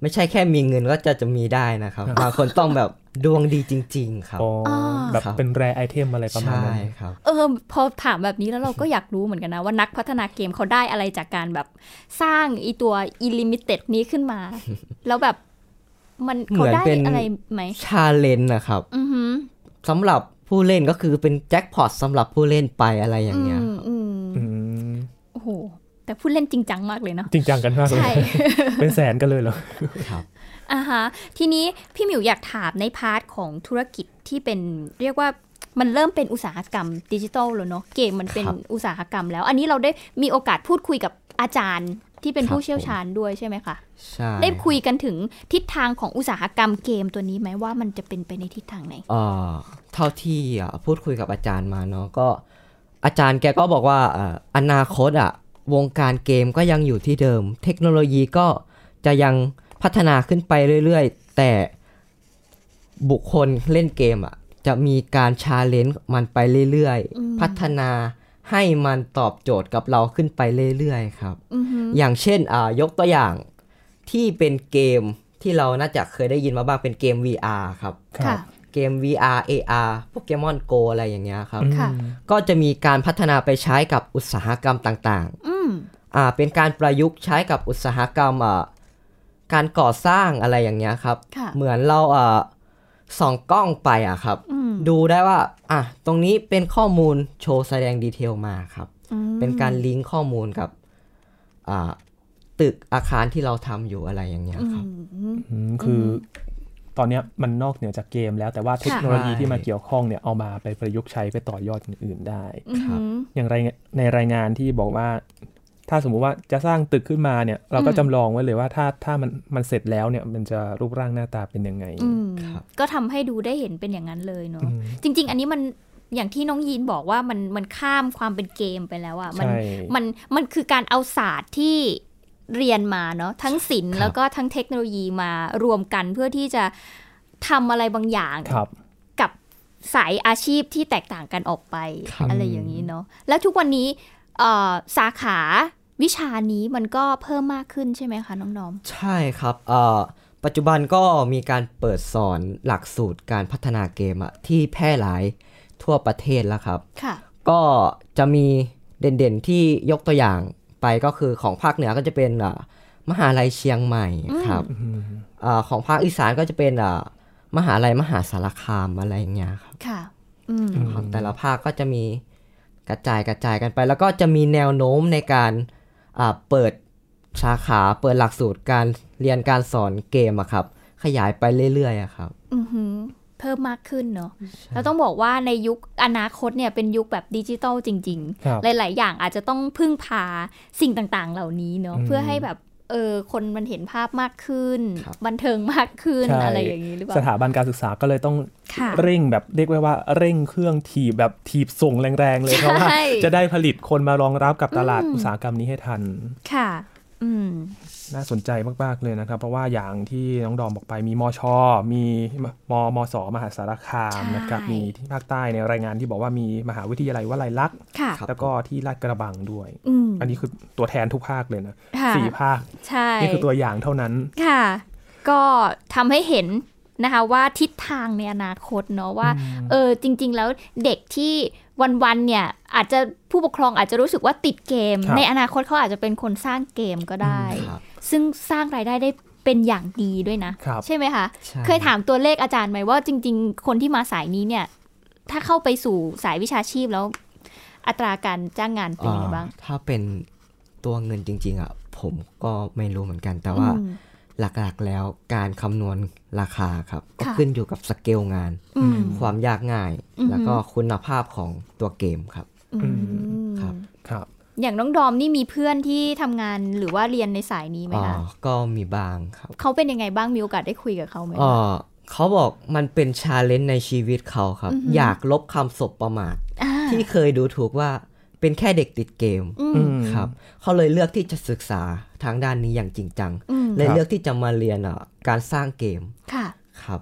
ไม่ใช่แค่มีเงินก็จะจะมีได้นะครับบางคนต้องแบบดวงดีจริง ๆ ครับอ๋อออแบบครับเป็น rare item อะไรประมาณใช่นั้นครับเออพอถามแบบนี้แล้วเราก็อยากรู้เหมือนกันนะว่านักพัฒนาเกมเขาได้อะไรจากการแบบสร้างอีตัว Illimited นี้ขึ้นมา แล้วแบบมันเขาได้เหมือนเป็นอะไรไหม challenge นะครับอือหือสำหรับผู้เล่นก็คือเป็นแจ็คพอตสำหรับผู้เล่นไปอะไรอย่างเงี้ย อืมอืมอืมโอ้โห แต่พูดเล่นจริงจังมากเลยเนาะจริงจังกันมากเลยใช่เป็นแสนกันเลยเหรอครับอ่าฮะทีนี้พี่หมิวอยากถามใน part ของธุรกิจที่เป็นเรียกว่ามันเริ่มเป็นอุตสาหกรรมดิจิทัลแล้วเนาะเกมมันเป็นครับอุตสาหกรรมแล้ว อันนี้เราได้มีโอกาสพูดคุยกับอาจารย์ที่เป็นครับผู้เชี่ยวชาญด้วยใช่ไหมคะใช่ได้คุยกันถึงทิศทางของอุตสาหกรรมเกมตัวนี้ไหมว่ามันจะเป็นไปในทิศทางไหนเอ่อเท่าที่อะพูดคุยกับอาจารย์มาเนาะก็ อาจารย์แกก็บอกว่าเอ่ออนาคตอะวงการเกมก็ยังอยู่ที่เดิม เทคโนโลยีก็จะยังพัฒนาขึ้นไปเรื่อยๆ แต่บุคคลเล่นเกมอะจะมีการชาเลนจ์มันไปเรื่อยอืมๆพัฒนาให้มันตอบโจทย์กับเราขึ้นไปเรื่อยๆ ครับอือหืออย่างเช่นอ่ายกตัวอย่างที่เป็นเกมที่เราน่าจะเคยได้ยินมาบ้างเป็นเกม VR ครับค่ะ เกม VR AR โปเกมอน Go อะไรอย่างเงี้ยครับค่ะก็จะมีการพัฒนาไปใช้กับอุตสาหกรรมต่างอืมๆอ่าเป็นการประยุกต์ใช้กับอุตสาหกรรมอ่าการก่อสร้างอะไรอย่างเงี้ยครับค่ะเหมือนเราอ่าส่องกล้องไปอะครับอืมดูได้ว่าอะตรงนี้เป็นข้อมูลโชว์แสดงดีเทลมาครับอืมเป็นการลิงก์ข้อมูลกับอ่าตึกอาคารที่เราทำอยู่อะไรอย่างเงี้ยอืครับมอืมคืออ ตอนเนี้ยมันนอกเหนือจากเกมแล้วแต่ว่าเทคโนโลยีใช่ที่มาเกี่ยวข้องเนี่ยเอามาไปประยุกต์ใช้ไปต่อยอดอื่นๆได้อือหืออย่างไรในรายงานที่บอกว่า ถ้าสมมุติว่าจะสร้างตึกขึ้นมาเนี่ยเราก็อืมจำลองไว้เลยว่าถ้าถ้ามันมันเสร็จแล้วเนี่ยมันจะรูปร่างหน้าตาเป็นยังไงอืมครับก็ทำให้ดูได้เห็นเป็นอย่างนั้นเลยเนาะอืมจริง ๆ อันนี้มันอย่างที่น้องยีนบอกว่ามันมันข้ามความเป็นเกมไปแล้วอะมัใช่มันมันคือการเอาศาสตร์ที่ เรียนมาเนาะทั้งศิลป์ครับแล้วก็ทั้งเทคโนโลยีมารวมกันเพื่อที่จะทำอะไรบางอย่างครับกับสายอาชีพที่แตกต่างกันออกไปครับอะไรอย่างนี้เนาะแล้วทุกวันนี้เอ่อสาขาวิชานี้มันก็เพิ่มมากขึ้นใช่ไหมคะน้องนอมใช่ครับเอ่อปัจจุบันก็มีการเปิดสอนหลักสูตรการพัฒนาเกมอะที่แพร่หลายทั่วประเทศแล้วครับค่ะก็จะมีเด่นๆที่ยกตัวอย่าง ไปก็คือของภาคเหนือก็จะเป็นอ่ามหาลัยเชียงใหม่ครับอาของภาคอีสานก็จะเป็นอ่ามหาลัยมหาสารคามอะไรอย่างเงี้ยครับค่ะอืมของแต่ละภาคก็จะมีกระจายกระจายกันไป แล้วก็จะมีแนวโน้มในการอ่าเปิดสาขาเปิดหลักสูตรการเรียนการสอนเกมอะครับ ขยายไปเรื่อยๆอะครับอือหือ เพิ่มมากขึ้นเนาะแล้วต้องบอกว่าในยุคอนาคตเนี่ยเป็นยุคแบบดิจิตอลจริงครับๆหลาย ๆ อย่างอาจจะต้องพึ่งพาสิ่งต่างๆ เหล่านี้เนาะอืมเพื่อให้แบบเออคนมันเห็นภาพมากขึ้นครับบันเทิงมากขึ้นใช่อะไรอย่างนี้หรือเปสล่าถาบันการศึกษาก็เลยต้องค่ะเร่งแบบเรียกไว้ว่าเร่งเครื่องถีบแบบถีบส่งแรงๆเลยเพราะว่าใช่จะได้ผลิตคนมารองรับกับตลาดอืมอุตสาหกรรมนี้ให้ทันค่ะ อืม น่าสนใจมาก ๆ เลยนะครับ เพราะว่าอย่างที่น้องดอมบอกไปมีมชมีมมสมหาสารคามใช่นะครับมีที่ภาคใต้ในรายงานที่บอกว่ามีมหาวิทยาลัยวลัยลักษณ์ค่ะครับแล้วก็ที่ลาดกระบังด้วยอืมอันนี้คือตัวแทนทุกภาคเลยนะค่ะสี่ภาคใช่นี่คือตัวอย่างเท่านั้นค่ะ ก็ทำให้เห็นนะคะว่าทิศทางในอนาคตเนาะว่าเออจริง ๆ แล้วเด็กที่ วันๆเนี่ยอาจจะผู้ปกครองอาจจะรู้สึกว่าติดเกมครับในอนาคตเขาอาจจะเป็นคนสร้างเกมก็ได้ครับซึ่งสร้างรายได้ได้เป็นอย่างดีด้วยนะครับใช่ไหมคะใช่เคยถามตัวเลขอาจารย์ไหมว่าจริง ๆ คนที่มาสายนี้เนี่ย ถ้าเข้าไปสู่สายวิชาชีพแล้ว อัตราการจ้างงานเป็นยังไงบ้างอ่าถ้าเป็นตัวเงินจริง ๆอะผมก็ไม่รู้เหมือนกันแต่ว่าอืม หลักๆแล้วการคำนวณราคาครับ ก็ค่ะขึ้นอยู่กับสเกลงานอืมความยากง่ายอือฮึแล้วก็คุณภาพของตัวเกมครับอืมครับครับ อย่างน้องดอมนี่มีเพื่อนที่ทำงานหรือว่าเรียนในสายนี้ไหมอ๋อคะก็มีบ้างครับ เขาเป็นยังไงบ้างมีโอกาสได้คุยกับเขาไหมอ๋อเขาบอกมันเป็นชาเลนจ์ในชีวิตเขาครับอือฮึอยากลบคำศพประมาทอ่าที่เคยดูถูกว่าเป็นแค่เด็กติดเกมอือืมมครับ เขาเลยเลือกที่จะศึกษา ทางด้านนี้อย่างจริงจังอืมเลยครับเลือกที่จะมาเรียนอะการสร้างเกมค่ะครับ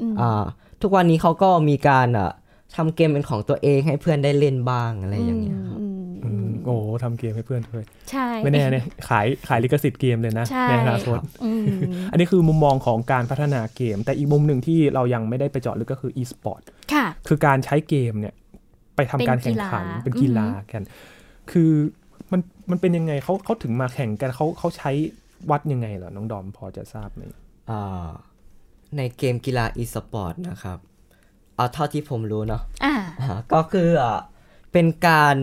อืมอ่าทุกวันนี้เขาก็มีการอะทำเกมเป็นของตัวเองให้เพื่อนได้เล่นบ้างอะไรอย่างเงี้ยครับอืมอืมโอ้โหทำเกมให้เพื่อนด้วยใช่ไม่แน่เนี่ยขายขายลิขสิทธิ์เกมเลยนะใช่ในอนาคตอืมอันนี้คือมุมมองของการพัฒนาเกม แต่อีกมุมหนึ่งที่เรายังไม่ได้ไปเจาะลึกก็คือ e-sport ค่ะ คือการใช้เกมเนี่ย ไปทำการแข่งขันเป็เป็นนกีกีฬาฬากัน คือ มันมันเป็นยังไงเขาเขาถึงมาแข่งกันเขาเขาใช้วัดยังไงเหรอน้องดอมพอจะทราบไหมอ่าในเกมกีฬา e-sport นะครับเอาเท่าที่ผมรู้เนาะอ่าอ่าก็คืออะเป็นการ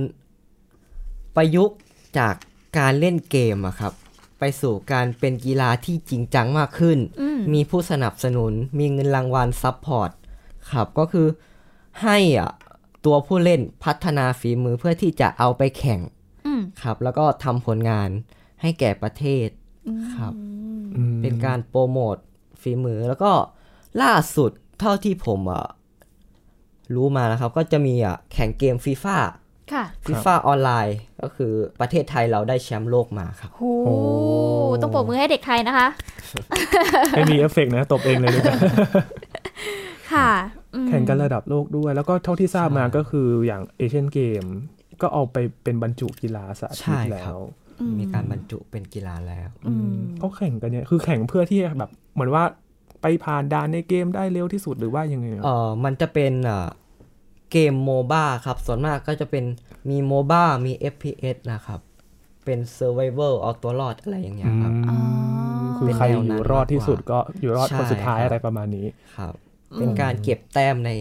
ประยุกต์จากการเล่นเกมอะครับ ไปสู่การเป็นกีฬาที่จริงจังมากขึ้นอืมมีผู้สนับสนุน มีเงินรางวัล support ครับ ก็คือให้อะตัวผู้เล่นพัฒนาฝีมือเพื่อที่จะเอาไปแข่งอืม ครับ แล้วก็ทำผลงานให้แก่ประเทศครับอืมเป็นการโปรโมทฝีมือแล้วก็ล่าสุดเท่าที่ผมอะรู้มานะครับ ก็จะมีอะแข่งเกมฟีฟ่าค่ะ FIFA Online ก็คือประเทศไทยเราได้แชมป์โลกมาครับโอ้ต้องปรบมือให้เด็กไทยนะคะ ไม่มีเอฟเฟกต์นะ ตบเองเลยดีกว่าค่ะอืมแข่งกันระดับโลกด้วย แล้วก็เท่าที่ทราบมาก็คืออย่างเอเชียนเกม ก็เอาไปเป็นบรรจุกีฬาสาธิตใช่คแล้รับวมีการบรรจุเป็นกีฬาแล้วอืมเขาแข่งกันเนี่ยคือแข่งเพื่อที่แบบเหมือนว่าไปผ่านด่านในเกมได้เร็วที่สุดหรือว่ายังไงอะเออมันจะเป็นอะเกมโมบ้าครับ ส่วนมากก็จะเป็นมีโมบ้ามี FPS นะครับ เป็น Survival เอาตัวรอดอะไรอย่างเงี้ยครับอืมคือใครอยู่รอดที่สุดก็อยู่รอดคนสุดท้ายใช่ครับอะไรประมาณนี้ครับ เป็นการเก็บแต้มใน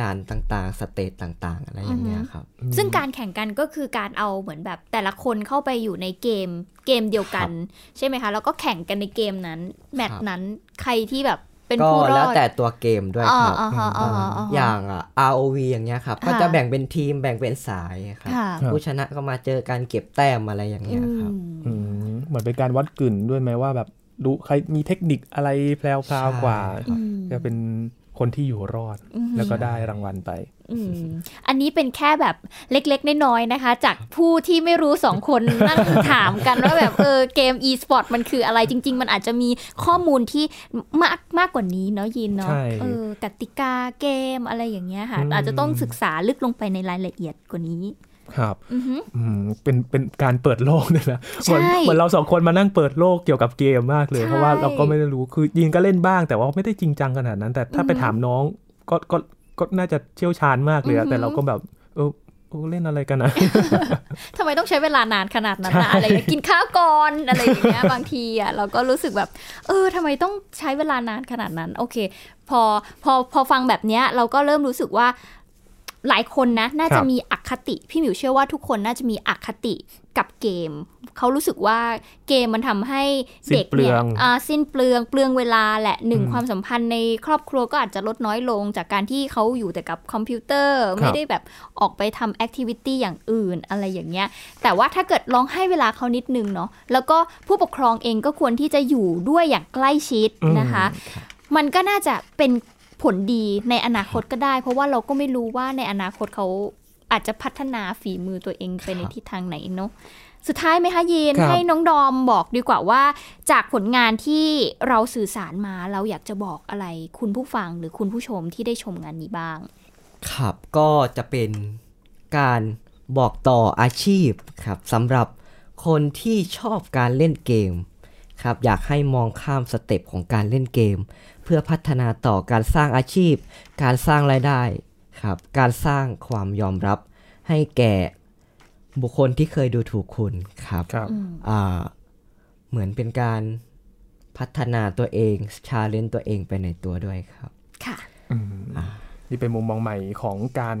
ด่านต่างๆ สเตจต่างๆ อะไรอย่างเงี้ยครับ ซึ่งการแข่งกันก็คือการเอาเหมือนแบบแต่ละคนเข้าไปอยู่ในเกมเกมเดียวกัน ใช่ไหมคะ แล้วก็แข่งกันในเกมนั้น แมตช์นั้นใครที่แบบเป็นก็ผู้รอดแล้วแต่ตัวเกมด้วยครับอ่าอ่าอ่าอ่าอ่าอย่างอะ ROV อย่างเงี้ยครับค่ะก็จะแบ่งเป็นทีมแบ่งเป็นสายครับค่ะครับผู้ชนะก็มาเจอการเก็บแต้มอะไรอย่างเงี้ยครับอืมเหมือนเป็นการวัดกลิ่นด้วยไหมว่าแบบดูใครมีเทคนิคอะไรแพรวๆกว่าใช่ครับจะเป็น คนที่อยู่รอดแล้วก็ได้รางวัลไปอืมอันนี้เป็นแค่แบบเล็กๆ น้อยๆนะคะ จากผู้ที่ไม่รู้สองคนนั่งถามกันว่าแบบเออเกม e-sport มันคืออะไรจริง ๆ มันอาจจะมีข้อมูลที่มากมากกว่านี้เนาะยินเนาะใช่เออกติกาเกมอะไรอย่างเงี้ยค่ะอืมอาจจะต้องศึกษาลึกลงไปในรายละเอียดกว่านี้ ครับอือฮึอืมเป็นเป็นการเปิดโลกเลยนะเหมือนใช่เหมือนเราสองคนมานั่งเปิดโลกเกี่ยวกับเกมมากเลยใช่เพราะว่าเราก็ไม่ได้รู้คือยินก็เล่นบ้าง แต่ว่าไม่ได้จริงจังขนาดนั้น แต่ถ้าไปถามน้องก็ก็ก็น่าจะเชี่ยวชาญมากเลยอะแต่เราก็แบบเออเออเล่นอะไรกันนะทำไมต้องใช้เวลานานขนาดนั้นนะอะไรอย่างเงี้ยกินข้าวก่อนอะไรอย่างเงี้ยบางทีอะเราก็รู้สึกแบบ เออทำไมต้องใช้เวลานานขนาดนั้น โอเค พอพอพอฟังแบบเนี้ยเราก็เริ่มรู้สึกว่า หลายคนนะ น่าจะครับมีอคติ พี่หมิวเชื่อว่าทุกคนน่าจะมีอคติกับเกม เขารู้สึกว่าเกมมันทำให้เด็กเนี่ยอ่าสิ้นเปลืองเปลืองเวลาแหละหนึ่งความสัมพันธ์ในครอบครัวก็อาจจะลดน้อยลงจากการที่เขาอยู่แต่กับคอมพิวเตอร์ ไม่ได้แบบออกไปทำ activity อย่างอื่นอะไรอย่างเงี้ย แต่ว่าถ้าเกิดลองให้เวลาเขานิดนึงเนาะแล้วก็ผู้ปกครองเองก็ควรที่จะอยู่ด้วยอย่างใกล้ชิดนะคะ มันก็น่าจะเป็น ผลดีในอนาคตก็ได้ เพราะว่าเราก็ไม่รู้ว่าในอนาคตเขาอาจจะพัฒนาฝีมือตัวเองไปในทิศทางไหนเนาะสุดท้ายไหมคะยีนครับให้น้องดอมบอกดีกว่าว่า จากผลงานที่เราสื่อสารมาเราอยากจะบอกอะไร คุณผู้ฟังหรือคุณผู้ชมที่ได้ชมงานนี้บ้าง ครับก็จะเป็นการบอกต่ออาชีพครับสำหรับคนที่ชอบการเล่นเกมครับอยากให้มองข้ามสเต็ปของการเล่นเกม เพื่อพัฒนาต่อการสร้างอาชีพ การสร้างรายได้ครับ การสร้างความยอมรับให้แก่บุคคลที่เคยดูถูกคุณครับครับอ่าเหมือนเป็นการพัฒนาตัวเองชาเลนตัวเองไปในตัวด้วยครับ ค่ะอืมนี่เป็นมุมมองใหม่ของการ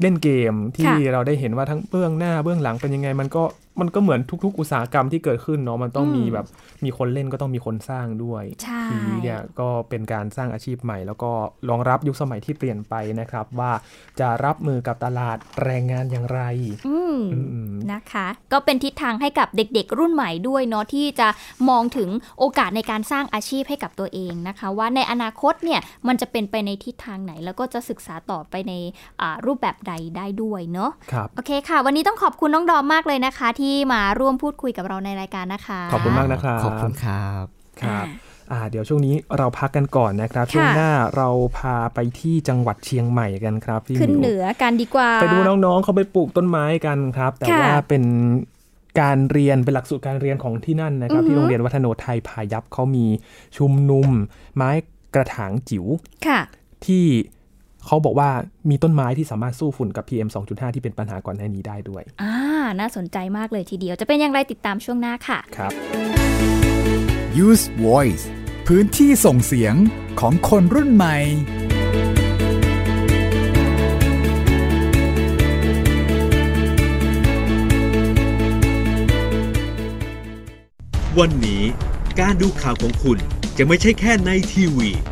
เล่นเกมที่ค่ะเราได้เห็นว่าทั้งเบื้องหน้าเบื้องหลังเป็นยังไง มันก็มันก็เหมือนทุก ๆ อุตสาหกรรมที่เกิดขึ้นเนาะมันต้องมีแบบมีคนเล่นก็ต้องมีคนสร้างด้วยใช่ทีนี้เนี่ยก็เป็นการสร้างอาชีพใหม่ แล้วก็รองรับยุคสมัยที่เปลี่ยนไปนะครับ ว่าจะรับมือกับตลาดแรงงานอย่างไรอืมอืมนะคะ ก็เป็นทิศทางให้กับเด็กๆ รุ่นใหม่ด้วยเนาะที่จะมองถึงโอกาสในการสร้างอาชีพให้กับตัวเองนะคะ ว่าในอนาคตเนี่ยมันจะเป็นไปในทิศทางไหน แล้วก็จะศึกษาต่อไปในอ่ารูปแบบใดได้ด้วยเนาะครับโอเคค่ะ วันนี้ต้องขอบคุณน้องดอมมากเลยนะคะที่มาร่วมพูดคุยกับเราในรายการนะคะ ขอบคุณมากนะครับขอบคุณครับครับอ่าเดี๋ยวช่วงนี้เราพักกันก่อนนะครับ ช่วงหน้าเราพาไปที่จังหวัดเชียงใหม่กันครับพี่ขึ้นมิวเหนือกันดีกว่า ไปดูน้องๆเขาไปปลูกต้นไม้กันครับ แต่ค่ะว่าเป็นการเรียนเป็นหลักสูตรการเรียนของที่นั่นนะครับอือฮึที่โรงเรียนวัฒโนไทยพายัพเขามีชุมนุม ไม้กระถางจิ๋วค่ะที่ เขาบอกว่ามีต้นไม้ที่สามารถสู้ฝุ่นกับ PM 2.5 ที่เป็นปัญหาก่อนหน้านี้ได้ด้วย อ่า น่าสนใจมากเลยทีเดียว จะเป็นอย่างไรติดตามช่วงหน้าค่ะ ครับ Use Voice พื้นที่ส่งเสียงของคนรุ่นใหม่วันนี้การดูข่าวของคุณจะไม่ใช่แค่ในทีวีไ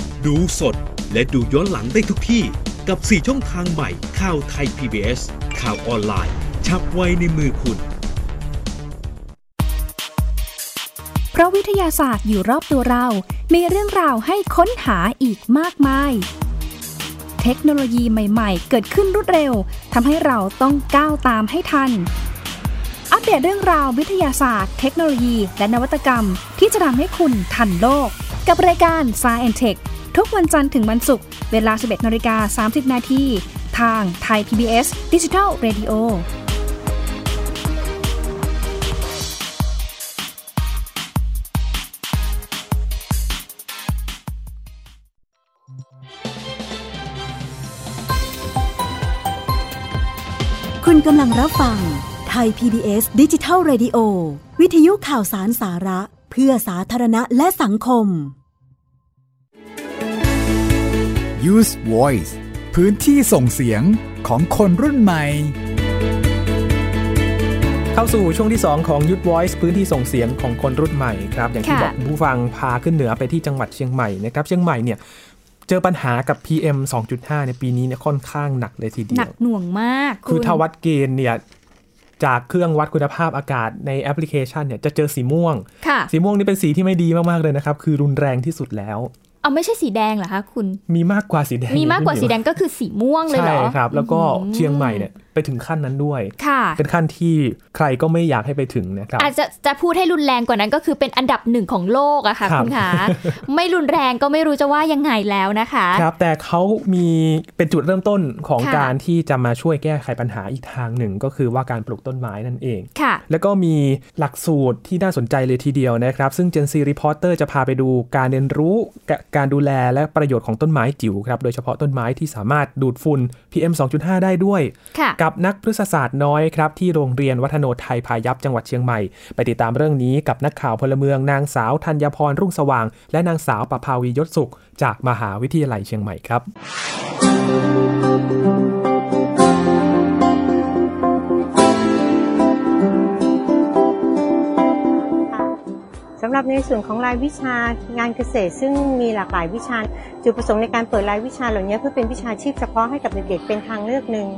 ดูสดและดูย้อนหลังได้ทุกที่ กับ 4 ช่องทางใหม่ข่าวไทย PBS ข่าวออนไลน์ ชับไว้ในมือคุณ เพราะวิทยาศาสตร์อยู่รอบตัวเรา มีเรื่องราวให้ค้นหาอีกมากมาย เทคโนโลยีใหม่ๆ เกิดขึ้นรวดเร็วทำให้เราต้องก้าวตามให้ทันอัปเดตเรื่องราววิทยาศาสตร์ เทคโนโลยี และนวัตกรรม ที่จะทำให้คุณทันโลก กับรายการ Science t e c h ทุกวันจันทร์ถึงวันศุกร์เวลา 11นาฬิกา30 นาทีทางไทย PBS Digital Radio คุณกำลังรับฟังไทย PBS ดิจิทัล Radio วิทยุข่าวสารสาระ เพื่อสาธารณะและสังคม Use Voice พื้นที่ส่งเสียงของคนรุ่นใหม่ เข้าสู่ช่วงที่ 2 ของยุทธ Voice พื้นที่ส่งเสียงของคนรุ่นใหม่ครับ อย่างที่ค่ะบอกคุณผู้ฟังพาขึ้นเหนือไปที่จังหวัดเชียงใหม่นะครับ เชียงใหม่เนี่ยเจอปัญหากับ PM 2.5 ในปีนี้เนี่ยค่อนข้างหนักเลยทีเดีหนัยวกหน่วงมาก คือณถ้าวัดเกณฑ์เนี่ยจากเครื่องวัดคุณภาพอากาศในแอปพลิเคชันเนี่ยจะเจอสีม่วงค่ะสีม่วงนี่เป็นสีที่ไม่ดีมาก ๆ เลยนะครับ คือรุนแรงที่สุดแล้ว เอาไม่ใช่สีแดงเหรอคะคุณ มีมากกว่าสีแดง มีมากกว่าสีแดงก็คือสีม่วงเลยเหรใช่อครับ แล้วก็อืมเชียงใหม่เนี่ยไปถึงขั้นนั้นด้วยค่ะเป็นขั้นที่ใครก็ไม่อยากให้ไปถึงนะครับอาจจะจะพูดให้รุนแรงกว่านั้นก็คือเป็นอันดับหนึ่งของโลกอะค่ะครับคุณขาไม่รุนแรงก็ไม่รู้จะว่ายังไงแล้วนะคะครับแต่เขามีเป็นจุดเริ่มต้นของค่ะการที่จะมาช่วยแก้ไขปัญหาอีกทางหนึ่ง ก็คือว่าการปลูกต้นไม้นั่นเองค่ะ แล้วก็มีหลักสูตรที่น่าสนใจเลยทีเดียวนะครับ ซึ่ง Gen Z Reporter จะพาไปดูการเรียนรู้กะการดูแลและประโยชน์ของต้นไม้จิ๋วครับโดยเฉพาะต้นไม้ที่สามารถดูดฝุ่น PM 2.5 ได้ด้วยค่ะกับนักพฤกษศาสตร์น้อยครับที่โรงเรียนวัฒโนไทยพายัพจังหวัดเชียงใหม่ ไปติดตามเรื่องนี้กับนักข่าวพลเมืองนางสาวธัญพรรุ่งสว่าง และนางสาวประภาวียศสุข จากมหาวิทยาลัยเชียงใหม่ครับสำหรับในส่วนของรายวิชางานเกษตร ซึ่งมีหลากหลายวิชา จุดประสงค์ในการเปิดรายวิชาเหล่านี้เพื่อเป็นวิชาชีพเฉพาะให้กับเด็กๆเป็นทางเลือกหนึ่ง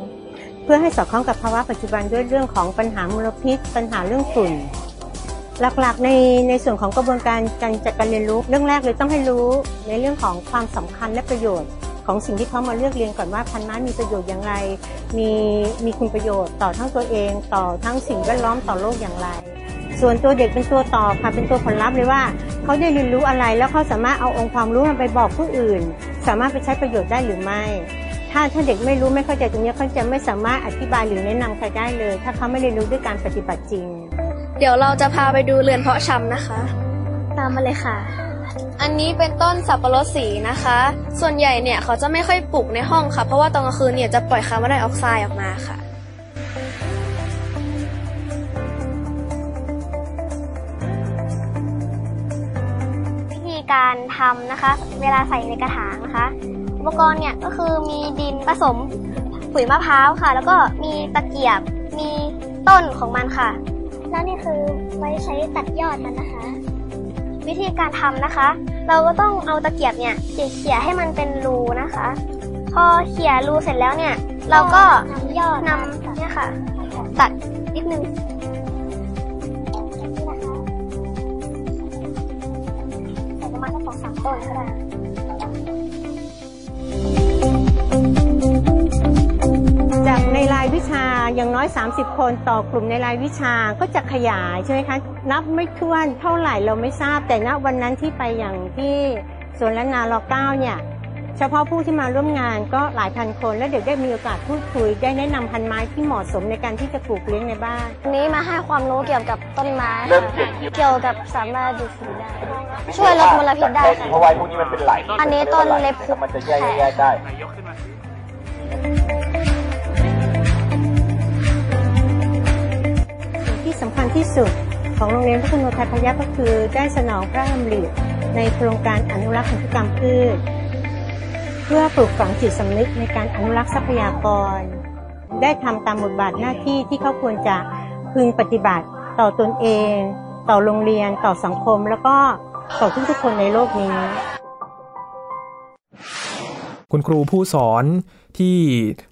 เพื่อให้สอดคล้องกับภาวะปัจจุบันด้วยเรื่องของปัญหามลพิษ ปัญหาเรื่องฝุ่น หลักๆในในส่วนของกระบวนการการจัดการเรียนรู้เรื่องแรกเลยต้องให้รู้ในเรื่องของความสำคัญและประโยชน์ ของสิ่งที่เขามาเลือกเรียนก่อนว่าพันธุ์นั้นมีประโยชน์อย่างไร มีมีคุณประโยชน์ต่อทั้งตัวเอง ต่อทั้งสิ่งแวดล้อมต่อโลกอย่างไร ส่วนตัวเด็กเป็นตัวตอบค่ะเป็นตัวผลลัพธ์เลยว่าเขาได้เรียนรู้อะไรแล้วเขาสามารถเอาองค์ความรู้นั้นไปบอกผู้อื่น สามารถไปใช้ประโยชน์ได้หรือไม่ ถ้าถ้าเด็กไม่รู้ไม่เข้าใจตรงนี้เขาจะไม่สามารถอธิบายหรือแนะนำใครได้เลย ถ้าเขาไม่เรียนรู้ด้วยการปฏิบัติจริง เดี๋ยวเราจะพาไปดูเรือนเพาะชำนะคะ ตามมาเลยค่ะ อันนี้เป็นต้นสับปะรดสีนะคะ ส่วนใหญ่เนี่ยเขาจะไม่ค่อยปลูกในห้องค่ะ เพราะว่าตอนกลางคืนเนี่ยจะปล่อยคาร์บอนไดออกไซด์ออกมาค่ะวิธีการทำนะคะ เวลาใส่ในกระถางนะคะ อุปกรณ์เนี่ยก็คือมีดินผสมปุ๋ยมะพร้าวค่ะ แล้วก็มีตะเกียบ มีต้นของมันค่ะ แล้วนี่คือไว้ใช้ตัดยอดมันนะคะ วิธีการทำนะคะ เราก็ต้องเอาตะเกียบเนี่ยเขี่ยๆให้มันเป็นรูนะคะ พอเขี่ยรูเสร็จแล้วเนี่ย เราก็นำเนี่ยค่ะ ตัดนิดนึงใส่ประมาณสักสองสามต้นก็ได้ ชาอย่างน้อย 30 คนต่อกลุ่มในรายวิชาก็จะขยายใช่ไหมคะนับไม่ถ้วนเท่าไหร่เราไม่ทราบ แต่ณวันนั้นที่ไปอย่างที่สวนละนารอเก้าเนี่ยเฉพาะผู้ที่มาร่วมงานก็หลายพันคน และเด็กได้มีโอกาสพูดคุย ได้แนะนำพันไม้ที่เหมาะสมในการที่จะปลูกเลี้ยงในบ้านวันนี้มาให้ความรู้เกี่ยวกับต้นไม้ค่ะเกี่ยวกับสามารถดูดฝุ่นได้ ช่วยลดมลพิษได้ค่ะเพราะว่าพวกนี้มันเป็นไหลอันนี้ต้นเล็บคุกมันจะแยกแยกได้ ที่สุดของโรงเรียนพัฒนไทยพยัคฆ์ก็คือ ได้สนองพระดำริในโครงการอนุรักษ์พันธุกรรมพืช เพื่อปลูกฝังจิตสำนึกในการอนุรักษ์ทรัพยากร ได้ทำตามบทบาทหน้าที่ที่เขาควรจะพึงปฏิบัติต่อตนเอง ต่อโรงเรียนต่อสังคม แล้วก็ต่อทุกๆคนในโลกนี้ คุณครูผู้สอนที่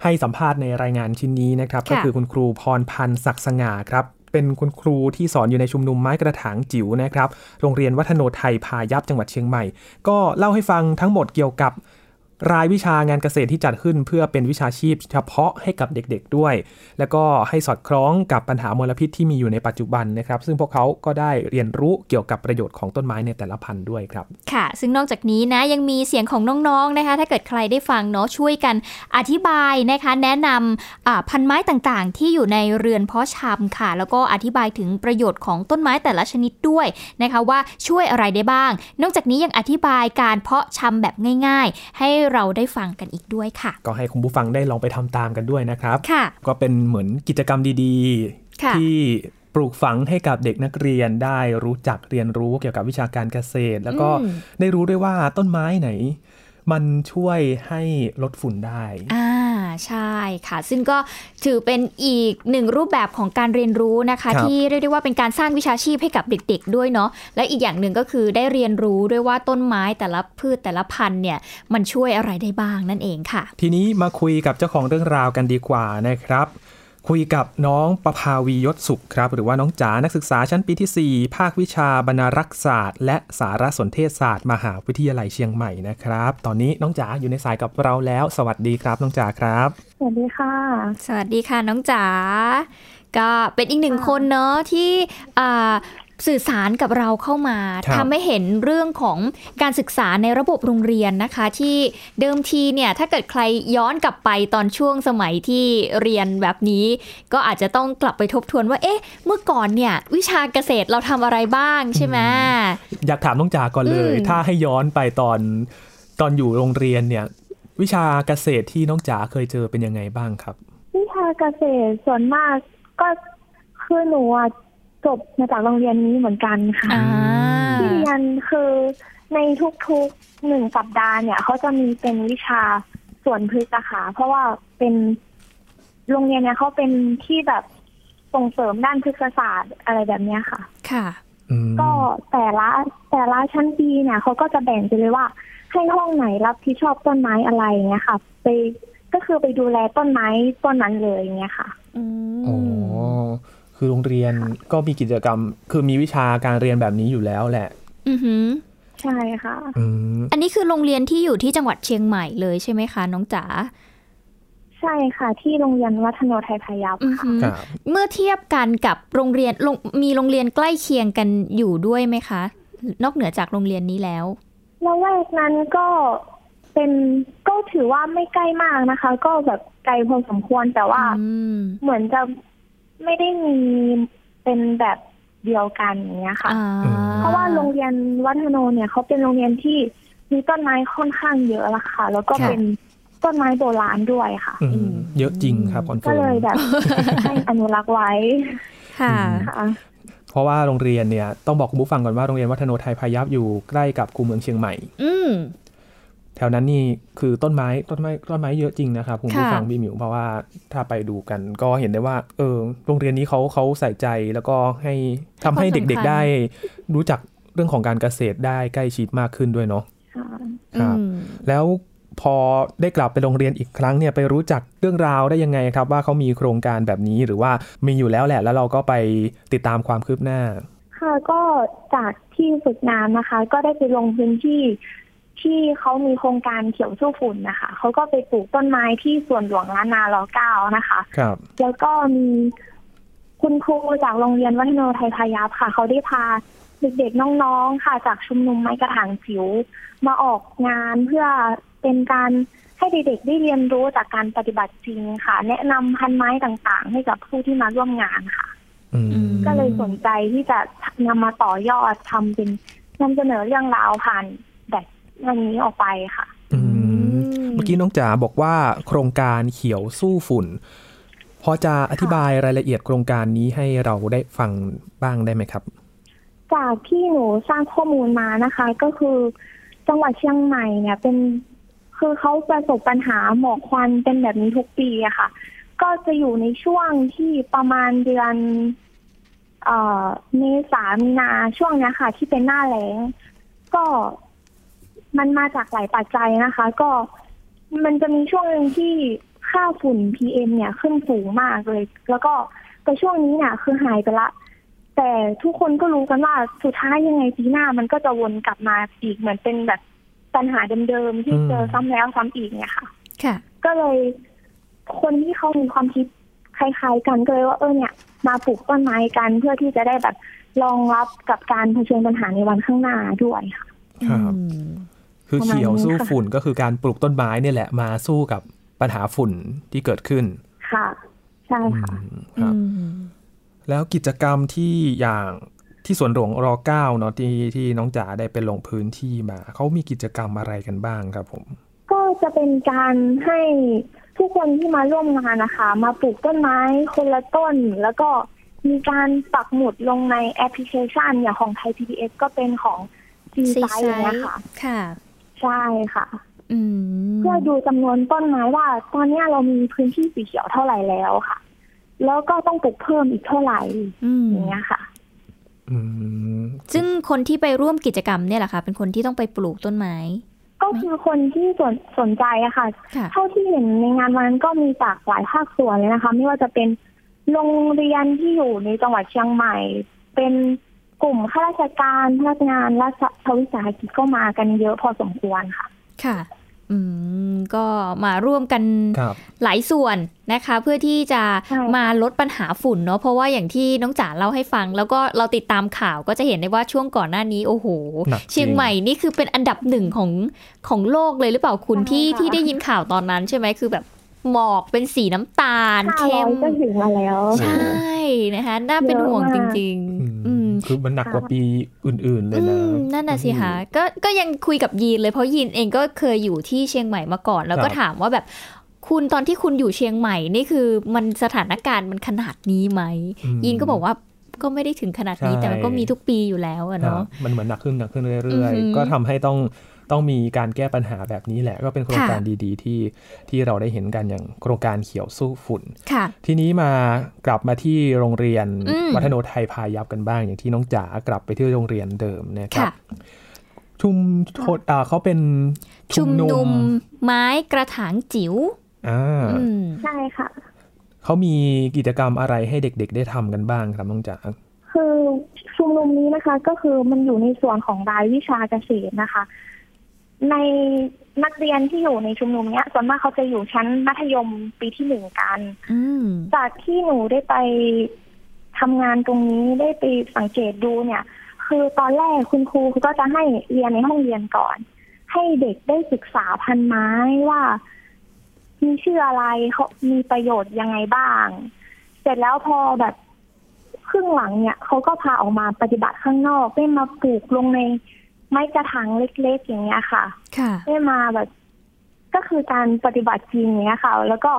ให้สัมภาษณ์ในรายงานชิ้นนี้นะครับ ก็คือคุณครูพรพันธ์ศักดิ์สง่าครับ เป็นคุณครูที่สอนอยู่ในชุมนุมไม้กระถางจิ๋วนะครับ โรงเรียนวัฒโนไทยพายัพจังหวัดเชียงใหม่ ก็เล่าให้ฟังทั้งหมดเกี่ยวกับ รายวิชางานเกษตรที่จัดขึ้นเพื่อเป็นวิชาชีพเฉพาะให้กับเด็กๆด้วย แล้วก็ให้สอดคล้องกับปัญหามลพิษที่มีอยู่ในปัจจุบันนะครับ ซึ่งพวกเขาก็ได้เรียนรู้เกี่ยวกับประโยชน์ของต้นไม้ในแต่ละพันธุ์ด้วยครับ ค่ะ ซึ่งนอกจากนี้นะยังมีเสียงของน้องๆนะคะ ถ้าเกิดใครได้ฟังเนาะช่วยกันอธิบายนะคะ แนะนำอ่าพันไม้ต่างๆ ที่อยู่ในเรือนเพาะชำค่ะ แล้วก็อธิบายถึงประโยชน์ของต้นไม้แต่ละชนิดด้วยนะคะว่าช่วยอะไรได้บ้าง นอกจากนี้ยังอธิบายการเพาะชำแบบง่าย ๆ ให้เราได้ฟังกันอีกด้วยค่ะ ก็ให้คุณผู้ฟังได้ลองไปทำตามกันด้วยนะครับค่ะก็เป็นเหมือนกิจกรรมดีค่ะๆที่ปลูกฝังให้กับเด็กนักเรียนได้รู้จักเรียนรู้เกี่ยวกับวิชาการเกษตร แล้วก็อืมได้รู้ด้วยว่าต้นไม้ไหน มันช่วยให้ลดฝุ่นได้อ่า ใช่ค่ะ ซึ่งก็ถือเป็นอีกหนึ่งรูปแบบของการเรียนรู้นะคะครับที่เรียกได้ว่าเป็นการสร้างวิชาชีพให้กับเด็ก ๆ ด้วยเนาะและอีกอย่างหนึ่งก็คือได้เรียนรู้ด้วยว่าต้นไม้แต่ละพืชแต่ละพันธุ์เนี่ยมันช่วยอะไรได้บ้างนั่นเองค่ะ ทีนี้มาคุยกับเจ้าของเรื่องราวกันดีกว่านะครับ คุยกับน้องประภาวียศสุขครับ หรือว่าน้องจ๋านักศึกษาชั้นปีที่ 4 ภาควิชาบรรณารักษศาสตร์ และสารสนเทศศาสตร์ มหาวิทยาลัยเชียงใหม่นะครับ ตอนนี้น้องจ๋าอยู่ในสายกับเราแล้ว สวัสดีครับ น้องจ๋าครับ สวัสดีค่ะ สวัสดีค่ะน้องจ๋าก็เป็นอีกหนึ่งคนเนาะที่อ่า สื่อสารกับเราเข้ามาครับทำให้เห็นเรื่องของการศึกษาในระบบโรงเรียนนะคะ ที่เดิมทีเนี่ยถ้าเกิดใครย้อนกลับไปตอนช่วงสมัยที่เรียนแบบนี้ ก็อาจจะต้องกลับไปทบทวนว่าเอ๊ะ เมื่อก่อนเนี่ยวิชาเกษตรเราทำอะไรบ้างใช่ไหมอยากถามน้องจ๋าก่อนเลยอืมถ้าให้ย้อนไปตอนตอนอยู่โรงเรียนเนี่ยวิชาเกษตรที่น้องจ๋าเคยเจอเป็นยังไงบ้างครับ วิชาเกษตรส่วนมากก็คือหนูอะ จบมาจากโรงเรียนนี้เหมือนกันค่ะ อ่า ที่เรียนคือในทุกๆหนึ่งสัปดาห์เนี่ยเขาจะมีเป็นวิชาสวนพฤกษ์อะค่ะเพราะว่าเป็นโรงเรียนเนี่ยเขาเป็นที่แบบส่งเสริมด้านพฤกษศาสตร์อะไรแบบเนี้ยค่ะ ค่ะก็แต่ละแต่ละชั้นปีเนี่ยเขาก็จะแบ่งไปเลยว่า ให้ห้องไหนรับผิดชอบต้นไม้อะไรเงี้ยค่ะ ไปก็คือไปดูแลต้นไม้ต้นนั้นเลยเงี้ยค่ะอ๋อ คือโรงเรียนก็มีกิจกรรม คือมีวิชาการเรียนแบบนี้อยู่แล้วแหละ อือหือใช่ค่ะอืมอันนี้คือโรงเรียนที่อยู่ที่จังหวัดเชียงใหม่เลยใช่ไหมคะน้องจ๋าใช่ค่ะ ที่โรงเรียนวัฒโนไทยพายัพอือค่ะหือเมื่อเทียบกันกับโรงเรียนโรงมีโรงเรียนใกล้เคียงกันอยู่ด้วยไหมคะ นอกเหนือจากโรงเรียนนี้แล้วแล้วแถวนั้นก็เป็นก็ถือว่าไม่ใกล้มากนะคะ ก็แบบไกลพอสมควรแต่ว่าเหมือนจะ ไม่ได้มีเป็นแบบเดียวกันอย่างเงี้ยค่ะ เพราะว่าโรงเรียนวัฒโนเนี่ยเขาเป็นโรงเรียนที่มีต้นไม้ค่อนข้างเยอะละค่ะ แล้วก็ค่ะเป็นต้นไม้โบราณด้วยค่ะอืมเยอะจริงครับ confirm เลยก็แบบให้อนุรักษ์ไว้ค่ะค่ะเพราะว่าโรงเรียนเนี่ยต้องบอกคุณผู้ฟังก่อนว่าโรงเรียนวัฒโนไทยพายัพอยู่ใกล้กับคูเมืองเชียงใหม่ อืมแถวนั้นนี่คือต้นไม้ต้นไม้ต้นไม้เยอะจริงนะครับคุณผู้ค่ะฟังพี่หมิวเพราะว่าถ้าไปดูกันก็เห็นได้ว่า เออโรงเรียนนี้เขาเขาใส่ใจแล้วก็ให้ทำให้ให้ความสำคัญเด็กๆได้ รู้จักเรื่องของการเกษตรได้ใกล้ชิดมากขึ้นด้วยเนาะค่ะครับแล้วพอได้กลับไปโรงเรียนอีกครั้งเนี่ยไปรู้จักเรื่องราวได้ยังไงครับ ว่าเขามีโครงการแบบนี้หรือว่ามีอยู่แล้วแหละ แล้วเราก็ไปติดตามความคืบหน้า ค่ะก็จากที่ฝึกงานนะคะ ก็ได้ไปลงพื้นที่ ที่เขามีโครงการเขียวสู้ฝุ่นนะคะเขาก็ไปปลูกต้นไม้ที่สวนหลวงล้านนาลอเก้านะคะครับแล้วก็มีคุณครูจากโรงเรียนวัฒโนไทยพายัพค่ะ เขาได้พาเด็กๆน้องๆค่ะ จากชุมนุมไม้กระถางจิ๋วมาออกงานเพื่อเป็นการให้เด็กๆได้เรียนรู้จากการปฏิบัติจริงค่ะ แนะนำพันไม้ต่างๆ ให้กับผู้ที่มาร่วมงานค่ะก็เลยสนใจที่จะนำมาต่อยอดทำเป็นนำเสนอเรื่องราวผ่าน แบบอย่างนี้ออกไปค่ะเมื่อกี้น้องจ๋าบอกว่าโครงการเขียวสู้ฝุ่น พอจะอธิบายรายละเอียดโครงการนี้ให้เราได้ฟังบ้างได้ไหมครับ จากที่หนูสร้างข้อมูลมานะคะ ก็คือจังหวัดเชียงใหม่เนี่ย เป็นคือเขาประสบปัญหาหมอกควันเป็นแบบนี้ทุกปีอะค่ะ ก็จะอยู่ในช่วงที่ประมาณเดือนเอ่อเมษามีนาช่วงเนี้ยค่ะ ที่เป็นหน้าแล้ง ก็ มันมาจากหลายปัจจัยนะคะ ก็มันจะมีช่วงหนึ่งที่ค่าฝุ่น PM เนี่ยขึ้นสูงมากเลย แล้วก็แต่ช่วงนี้เนี่ยคือหายไปละ แต่ทุกคนก็รู้กันว่าสุดท้ายยังไงปีหน้ามันก็จะวนกลับมาอีกเหมือนเป็นแบบปัญหาเดิมๆที่เจอซ้ำแล้วซ้ำอีกเนี่ยค่ะ ค่ะ ก็เลยคนที่เขามีความคิดคล้ายๆกันก็เลยว่าเออเนี่ย มาปลูกต้นไม้กันเพื่อที่จะได้แบบรองรับกับการเผชิญปัญหาในวันข้างหน้าด้วยค่ะ ครับ คือประมาณเขียวสู้นี้ค่ะฝุ่นก็คือการปลูกต้นไม้เนี่ยแหละมาสู้กับปัญหาฝุ่นที่เกิดขึ้น ค่ะ ใช่ค่ะครับแล้วกิจกรรมที่อย่างที่สวนหลวงรเก้าเนาะที่ที่น้องจ๋าได้ไปลงพื้นที่มา เขามีกิจกรรมอะไรกันบ้างครับผม ก็จะเป็นการให้ทุกคนที่มาร่วมงานนะคะ มาปลูกต้นไม้คนละต้น แล้วก็มีการปักหมุดลงในแอปพลิเคชันอย่างของไทย PBS ก็เป็นของซีไซอย่างเงี้ยค่ะค่ะ ใช่ค่ะอืมเพื่อดูจำนวนต้นไม้ว่า ตอนเนี้ยเรามีพื้นที่สีเขียวเท่าไหร่แล้วค่ะ แล้วก็ต้องปลูกเพิ่มอีกเท่าไหร่อย่างเงี้ยค่ะซึ่งคนที่ไปร่วมกิจกรรมเนี่ยแหละค่ะ เป็นคนที่ต้องไปปลูกต้นไม้ ก็คือคนที่สนสนใจอะค่ะค่ะเท่าที่เห็นในงานวันนั้นก็มีจากหลายภาคส่วนเลยนะคะ ไม่ว่าจะเป็นโรงเรียนที่อยู่ในจังหวัดเชียงใหม่ เป็น กลุ่มข้าราชการพนักงานรัฐวิสาหกิจก็มากันเยอะพอสมควรค่ะ ค่ะ อืม ก็มาร่วมกันครับหลายส่วนนะคะ เพื่อที่จะมาลดปัญหาฝุ่นเนาะเพราะว่าอย่างที่น้องจ๋าเล่าให้ฟัง แล้วก็เราติดตามข่าวก็จะเห็นได้ว่าช่วงก่อนหน้านี้ โอ้โหหนักจริงเชียงใหม่นี่คือเป็นอันดับหนึ่งของของโลกเลยหรือเปล่าคุณที่ที่ได้ยินข่าวตอนนั้นใช่ไหมคือแบบหมอกเป็นสีน้ำตาลห้าเข้ร้อมยก็ถึงมาแล้ว ใช่นะคะ น่าเป็นห่วงจริงๆอืม คือมันหนักกว่าปีอื่น ๆ เลยอืนะมนั่นน่ะสิคะก็ก็ยังคุยกับยีนเลยเพราะยีนเองก็เคยอยู่ที่เชียงใหม่มาก่อน แล้วก็ครับถามว่าแบบคุณตอนที่คุณอยู่เชียงใหม่นี่คือมันสถานการณ์มันขนาดนี้ไหมอืมยีนก็บอกว่าก็ไม่ได้ถึงขนาดนี้ใช่แต่มันก็มีทุกปีอยู่แล้วอะครัเนาะบมันเหมือนหนักขึ้นหนักขึ้นเรื่อยอือหือๆก็ทำให้ต้อง ต้องมีการแก้ปัญหาแบบนี้แหละ ก็เป็นโครงค่ะการดีๆ ที่ที่เราได้เห็นกันอย่างโครงการเขียวสู้ฝุ่นค่ะทีนี้มากลับมาที่โรงเรียนอืมวัฒโนไทยพายัพกันบ้าง อย่างที่น้องจ๋ากลับไปที่โรงเรียนเดิมนะครับค่ะชุมโทษอ่าเขาเป็นชุมนุมไม้กระถางจิ๋วอ่าอืมใช่ค่ะเขามีกิจกรรมอะไรให้เด็กๆ ได้ทำกันบ้างครับน้องจ๋าคือชุมนุมนี้นะคะ ก็คือมันอยู่ในส่วนของรายวิชาเกษตรนะคะ ในนักเรียนที่อยู่ในชุมนุมเนี้ยส่วนมากเขาจะอยู่ชั้นมัธยมปีที่หนึ่งกันอืมจากที่หนูได้ไปทำงานตรงนี้ได้ไปสังเกตดูเนี่ย คือตอนแรกคุณครูก็จะให้เรียนในห้องเรียนก่อน ให้เด็กได้ศึกษาพันไม้ว่ามีชื่ออะไรเขามีประโยชน์ยังไงบ้าง เสร็จแล้วพอแบบครึ่งหลังเนี่ยเขาก็พาออกมาปฏิบัติข้างนอกได้มาปลูกลงใน ไม้กระถางเล็กๆอย่างเงี้ยค่ะ ค่ะได้มาแบบก็คือการปฏิบัติจริงอย่างเงี้ยค่ะ แล้วก็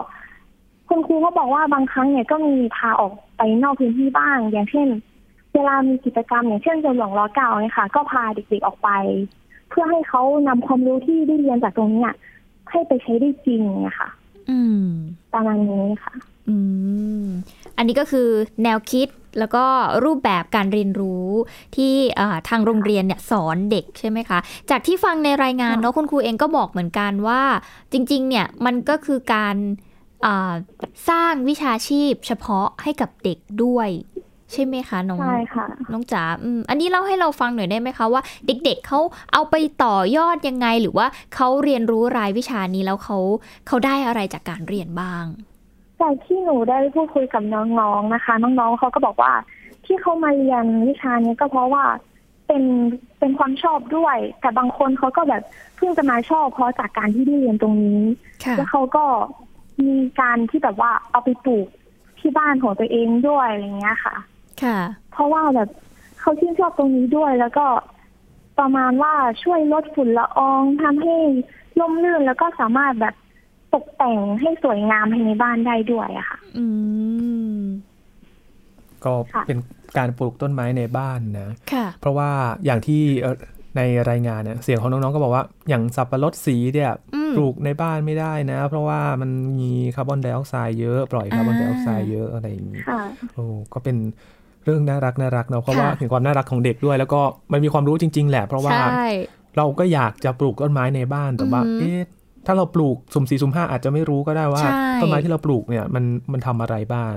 คุณครูก็บอกว่าบางครั้งเนี่ยก็มีพาออกไปนอกพื้นที่บ้าง อย่างเช่น เวลามีกิจกรรมอย่างเช่นสวนหลวงล้อเก่าเนี่ยค่ะ ก็พาเด็กๆออกไป เพื่อให้เขานำความรู้ที่ได้เรียนจากตรงเนี้ยให้ไปใช้ได้จริงนะคะอืมประมาณนี้ค่ะ อืม อันนี้ก็คือแนวคิดแล้วก็รูปแบบการเรียนรู้ที่ทางโรงเรียนเนี่ยสอนเด็กใช่ไหมคะ จากที่ฟังในรายงานเนาะคุณครูเองก็บอกเหมือนกันว่า จริงๆเนี่ยมันก็คือการสร้างวิชาชีพเฉพาะให้กับเด็กด้วย ใช่ไหมคะน้องใช่ค่ะน้องจ๋าอืมอันนี้เล่าให้เราฟังหน่อยได้ไหมคะว่า เด็กๆเขาเอาไปต่อยอดยังไงหรือว่าเขาเรียนรู้รายวิชานี้แล้วเขาเขาได้อะไรจากการเรียนบ้าง จากที่หนูได้พูดคุยกับน้องๆนะคะ น้องๆเขาก็บอกว่า ที่เขามาเรียนวิชานี้ก็เพราะว่าเป็นเป็นความชอบด้วย แต่บางคนเขาก็แบบเพิ่งจะมาชอบเพราะจากการที่ได้เรียนตรงนี้แล้วเขาก็มีการที่แบบว่าเอาไปปลูกที่บ้านของตัวเองด้วยอะไรเงี้ยค่ะ ค่ะ เพราะว่าแบบเขาชื่นชอบตรงนี้ด้วยแล้วก็ประมาณว่าช่วยลดฝุ่นละอองทำให้ร่มรื่นแล้วก็สามารถแบบ ตกแต่งให้สวยงามภายในบ้านได้ด้วยอะค่ะ อืม ก็เป็นการปลูกต้นไม้ในบ้านนะค่ะ เพราะว่าอย่างที่ในรายงานเนี่ยเสียงของน้องๆก็บอกว่าอย่างสับปะรดสีเนี่ยปลูกในบ้านไม่ได้นะ เพราะว่ามันมีคาร์บอนไดออกไซด์เยอะปล่อยคาร์บอนไดออกไซด์เยอะอะไรอย่างนี้โอ้ก็เป็นเรื่องน่ารักน่ารักเนาะเพราะว่าเห็นความน่ารักของเด็กด้วย แล้วก็มันมีความรู้จริง ๆ แหละ เพราะว่าเราก็อยากจะปลูกต้นไม้ในบ้านแต่ว่าเอ๊ะ ถ้าเราปลูกสุ่มสี่สุ่มห้าอาจจะไม่รู้ก็ได้ว่าต้นไม้ที่เราปลูกเนี่ยมันมันทำอะไรบ้าง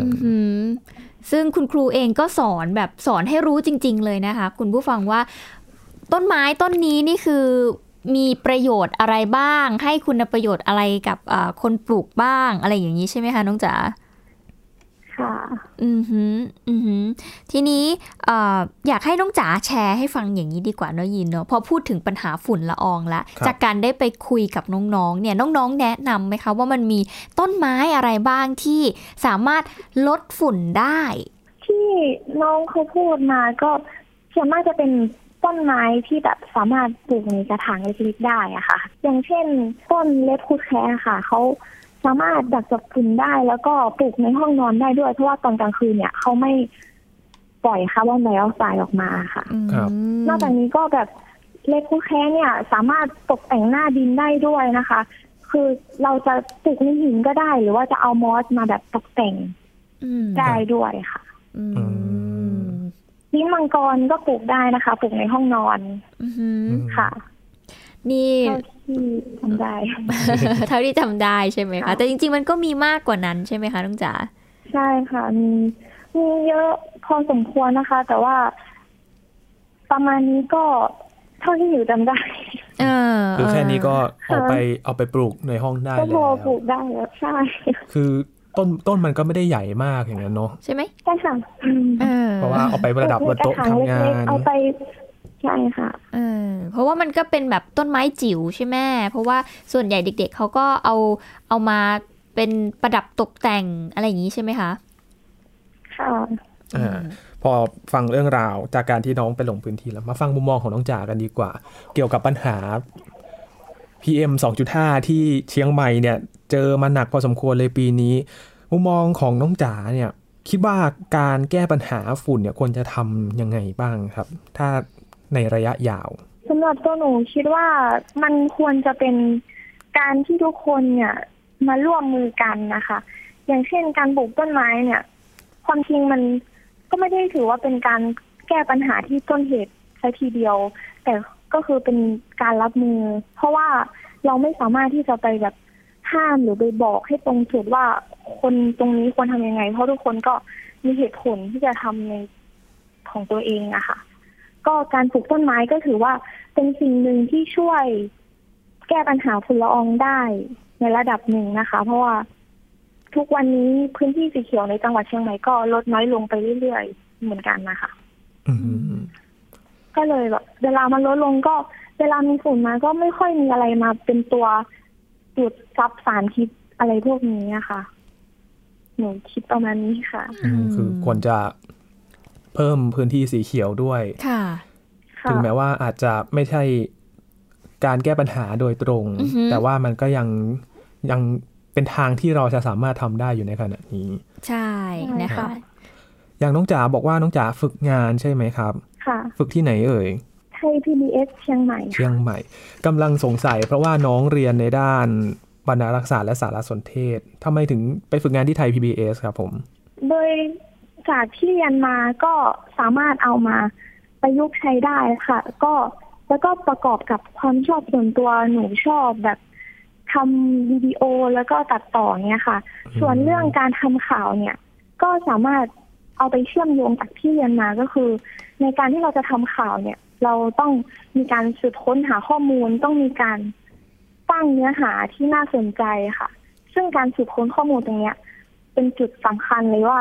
ซึ่งคุณครูเองก็สอนแบบสอนให้รู้จริง ๆ เลยนะคะ คุณผู้ฟังว่า ต้นไม้ต้นนี้นี่คือมีประโยชน์อะไรบ้าง ให้คุณประโยชน์อะไรกับคนปลูกบ้างอะไรอย่างนี้ใช่ไหมคะน้องจ๋า ค่ะ อือหือ อือหือ ทีนี้ออยากให้น้องจ๋าแชร์ให้ฟังอย่างนี้ดีกว่าเนาะยินเนาะพอพูดถึงปัญหาฝุ่นละอองละ จากการได้ไปคุยกับน้องๆ เนี่ยน้องๆ แนะนำไหมคะว่ามันมีต้นไม้อะไรบ้างที่สามารถลดฝุ่นได้ ที่น้องเขาพูดมาก็ส่วนมากจะเป็นต้นไม้ที่แบบสามารถปลูกในกระถางเล็กๆได้อะค่ะ อย่างเช่น ต้นเลดคูดแคร์ค่ะเขา สามารถดักจับฝุ่นได้ แล้วก็ปลูกในห้องนอนได้ด้วย เพราะว่าตอนกลางคืนเนี่ยเขาไม่ปล่อยคาร์บอนไดออกไซด์ออกมาค่ะนอกจากนี้ก็แบบเลคูแค่เนี่ย สามารถตกแต่งหน้าดินได้ด้วยนะคะ คือเราจะปลูกในหินก็ได้ หรือว่าจะเอามอสมาแบบตกแต่งได้ด้วยค่ะลิ้นมังกรก็ปลูกได้นะคะ ปลูกในห้องนอนค่ะ นี่ที่ทำได้ เท่าที่จำได้ใช่ไหมคะ แต่จริง ๆ มันก็มีมากกว่านั้นใช่ไหมคะน้องจ๋า ใช่ค่ะ มีมีเยอะพอสมควรนะคะ แต่ว่าประมาณนี้ก็เท่าที่อยู่จำได้คือแค่นี้ก็เอาไปเอาไปปลูกในห้องได้แล้วก็พอปลูกได้แล้วใช่ คือต้นต้นมันก็ไม่ได้ใหญ่มากอย่างนั้นเนาะใช่ไหมใช่ค่ะเพราะว่าเอาไปประดับบนโต๊ะทำงานเอาไป ใช่ค่ะเออเพราะว่ามันก็เป็นแบบต้นไม้จิ๋วใช่ไหมเพราะว่าส่วนใหญ่เด็ก ๆเขาก็เอาเอามาเป็นประดับตกแต่งอะไรอย่างนี้ใช่ไหมคะค่ะอ่าพอฟังเรื่องราวจากการที่น้องไปลงพื้นที่แล้วมาฟังมุมมองของน้องจ๋ากันดีกว่า เกี่ยวกับปัญหา PM 2.5 ที่เชียงใหม่เนี่ย เจอมาหนักพอสมควรเลยปีนี้ มุมมองของน้องจ๋าเนี่ย คิดว่าการแก้ปัญหาฝุ่นเนี่ยควรจะทำยังไงบ้างครับ ถ้า ในระยะยาวสำหรับตัวหนูคิดว่ามันควรจะเป็นการที่ทุกคนเนี่ยมาร่วมมือกันนะคะ อย่างเช่นการปลูกต้นไม้เนี่ย ความจริงมันก็ไม่ได้ถือว่าเป็นการแก้ปัญหาที่ต้นเหตุใช้ทีเดียว แต่ก็คือเป็นการรับมือ เพราะว่าเราไม่สามารถที่จะไปแบบห้ามหรือไปบอกให้ตรงจุดว่าคนตรงนี้ควรทำยังไง เพราะทุกคนก็มีเหตุผลที่จะทำในของตัวเองอะค่ะ ก็การปลูกต้นไม้ก็ถือว่าเป็นสิ่งหนึ่งที่ช่วยแก้ปัญหาฝุ่นละอองได้ในระดับหนึ่งนะคะ เพราะว่าทุกวันนี้พื้นที่สีเขียวในจังหวัดเชียงใหม่ก็ลดน้อยลงไปเรื่อยๆเหมือนกันนะคะก็เลยแบบเวลามันลดลงก็ เวลามีฝุ่นมาก็ไม่ค่อยมีอะไรมาเป็นตัวจุดซับสารพิษอะไรพวกนี้นะคะหนูคิดประมาณนี้ค่ะคือควรจะ เพิ่มพื้นที่สีเขียวด้วย ค่ะ ถึงแม้ว่าอาจจะไม่ใช่การแก้ปัญหาโดยตรง แต่ว่ามันก็ยังยังเป็นทางที่เราจะสามารถทำได้อยู่ในขณะนี้ ใช่นะคะ อย่างน้องจ๋าบอกว่าน้องจ๋าฝึกงานใช่ไหมครับ ค่ะ ฝึกที่ไหนเอ่ยไทย PBS เชียงใหม่ เชียงใหม่กำลังสงสัยเพราะว่าน้องเรียนในด้านบรรณารักษาและสารสนเทศทำไมถึงไปฝึกงานที่ไทย PBS ครับผม โดย จากที่เรียนมาก็สามารถเอามาประยุกต์ใช้ได้ค่ะ ก็แล้วก็ประกอบกับความชอบส่วนตัวหนูชอบแบบทำวิดีโอแล้วก็ตัดต่อเนี่ยค่ะ ส่วนเรื่องการทำข่าวเนี่ย ก็สามารถเอาไปเชื่อมโยงจากที่เรียนมาก็คือ ในการที่เราจะทำข่าวเนี่ย เราต้องมีการสืบค้นหาข้อมูลต้องมีการตั้งเนื้อหาที่น่าสนใจค่ะ ซึ่งการสืบค้นข้อมูลตรงเนี้ย เป็นจุดสำคัญเลยว่า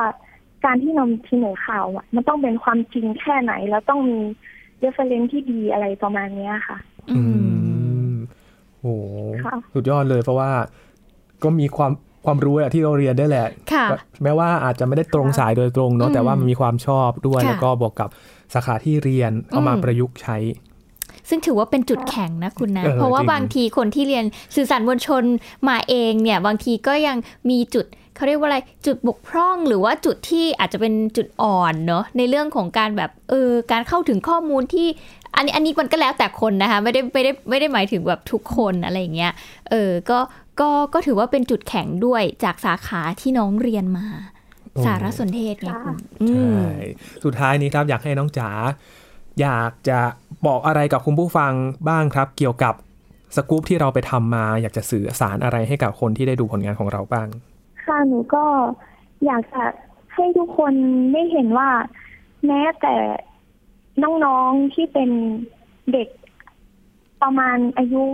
การที่นำเสนอข่าวอะ มันต้องเป็นความจริงแค่ไหน แล้วต้องมีเรฟเฟรนที่ดีอะไรประมาณเนี้ยค่ะ อืมโอ้ค่ะสุดยอดเลยเพราะว่าก็มีความความรู้แหละที่เราเรียนได้แหละค่ะแม้ว่าอาจจะไม่ได้ตรงสายโดยตรงเนาะอืมแต่ว่ามันมีความชอบด้วยค่ะแล้วก็บวกกับสาขาที่เรียนเอามาอืมประยุกต์ใช้ ซึ่งถือว่าเป็นจุดแข็งนะคุณนะเออเพราะว่าจริงบางทีคนที่เรียนสื่อสารมวลชนมาเองเนี่ย บางทีก็ยังมีจุด เขาเรียกว่าอะไรจุดบกพร่องหรือว่าจุดที่อาจจะเป็นจุดอ่อนเนาะในเรื่องของการแบบเออการเข้าถึงข้อมูลที่อันนี้อันนี้มันก็แล้วแต่คนนะคะไม่ได้ไม่ได้ไม่ได้หมายถึงแบบทุกคนอะไรอย่างเงี้ยเออก็ก็ก็ถือว่าเป็นจุดแข็งด้วยจากสาขาที่น้องเรียนมาโอ้สารสนเทศไงคุณอืใช่มสุดท้ายนี้ครับอยากให้น้องจ๋าอยากจะบอกอะไรกับคุณผู้ฟังบ้างครับ เกี่ยวกับสกู๊ปที่เราไปทำมา อยากจะสื่อสารอะไรให้กับคนที่ได้ดูผลงานของเราบ้าง ค่ะหนูก็อยากจะให้ทุกคนได้เห็นว่า แม้แต่น้องๆที่เป็นเด็กประมาณอายุ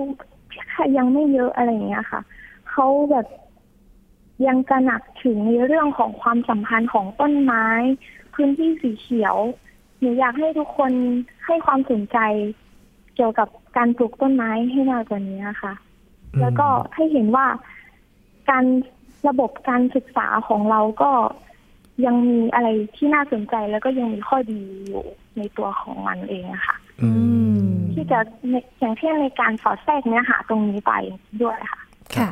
ยังไม่เยอะอะไรอย่างเงี้ยค่ะเขาแบบยังตระหนักถึงในเรื่องของความสัมพันธ์ของต้นไม้ พื้นที่สีเขียวหนูอยากให้ทุกคนให้ความสนใจ เกี่ยวกับการปลูกต้นไม้ให้มากกว่านี้นะคะ แล้วก็ให้เห็นว่าการ ระบบการศึกษาของเราก็ยังมีอะไรที่น่าสนใจแล้วก็ยังมีข้อดีอยู่ในตัวของมันเองอะค่ะที่จะในอย่างเช่นในการสอดแทรกเนื้อหาตรงนี้ไปด้วยค่ะค่ะ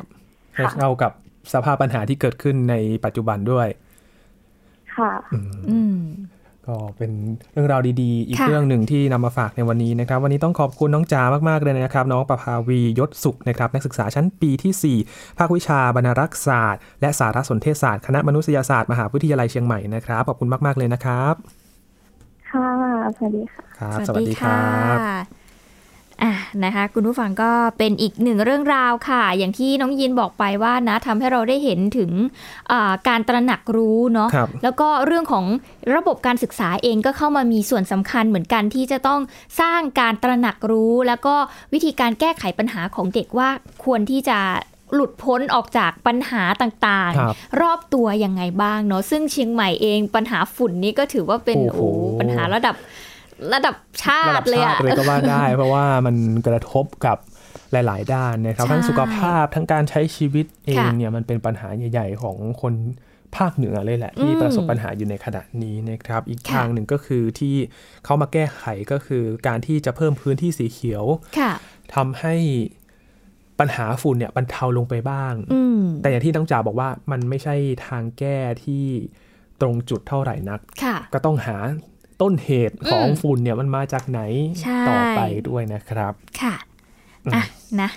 ให้เข้ากับสภาพปัญหาที่เกิดขึ้นในปัจจุบันด้วย ค่ะ อืม ก็เป็นเรื่องราวดีๆ อีกค่ะเรื่องหนึ่งที่นำมาฝากในวันนี้นะครับ วันนี้ต้องขอบคุณน้องจ๋ามากๆเลยนะครับ น้องประภาวียศสุขนะครับนักศึกษาชั้นปีที่ 4 ภาควิชาบรรณารักษศาสตร์ และสารสนเทศศาสตร์คณะมนุษยศาสตร์มหาวิทยาลัยเชียงใหม่นะครับขอบคุณมากๆเลยนะครับ ค่ะสวัสดีค่ะครับสวัสดีครับ อะนะคะ คุณผู้ฟังก็เป็นอีกหนึ่งเรื่องราวค่ะ อย่างที่น้องยินบอกไปว่านะทำให้เราได้เห็นถึงอ่าการตระหนักรู้เนาะครับแล้วก็เรื่องของระบบการศึกษาเองก็เข้ามามีส่วนสำคัญเหมือนกันที่จะต้องสร้างการตระหนักรู้ แล้วก็วิธีการแก้ไขปัญหาของเด็กว่าควรที่จะหลุดพ้นออกจากปัญหาต่างครับๆรอบตัวยังไงบ้างเนาะซึ่งเชียงใหม่เองปัญหาฝุ่นนี่ก็ถือว่าเป็นโอ้โหโอ้ปัญหาระดับ ระดับชาระดัติบเลยชาอะติเลยก็ว่าได้ เพราะว่ามันกระทบกับหลาย ๆ ด้านนะครับใช่ทั้งสุขภาพทั้งการใช้ชีวิตเองค่ะเนี่ยมันเป็นปัญหาใหญ่ ๆ ของคนภาคเหนือเลยแหละที่อืมประสบปัญหาอยู่ในขณะนี้นะครับ อีกค่ะทางหนึ่งก็คือที่เขามาแก้ไขก็คือการที่จะเพิ่มพื้นที่สีเขียวค่ะทำให้ปัญหาฝุ่นเนี่ยบรรเทาลงไปบ้างอืมแต่อย่างที่ต้องจ่าบอกว่ามันไม่ใช่ทางแก้ที่ตรงจุดเท่าไหร่นักค่ะก็ต้องหา ต้นเหตุของอืมฝุ่นเนี่ยมันมาจากไหนใช่ต่อไปด้วยนะครับ ค่ะอะนะ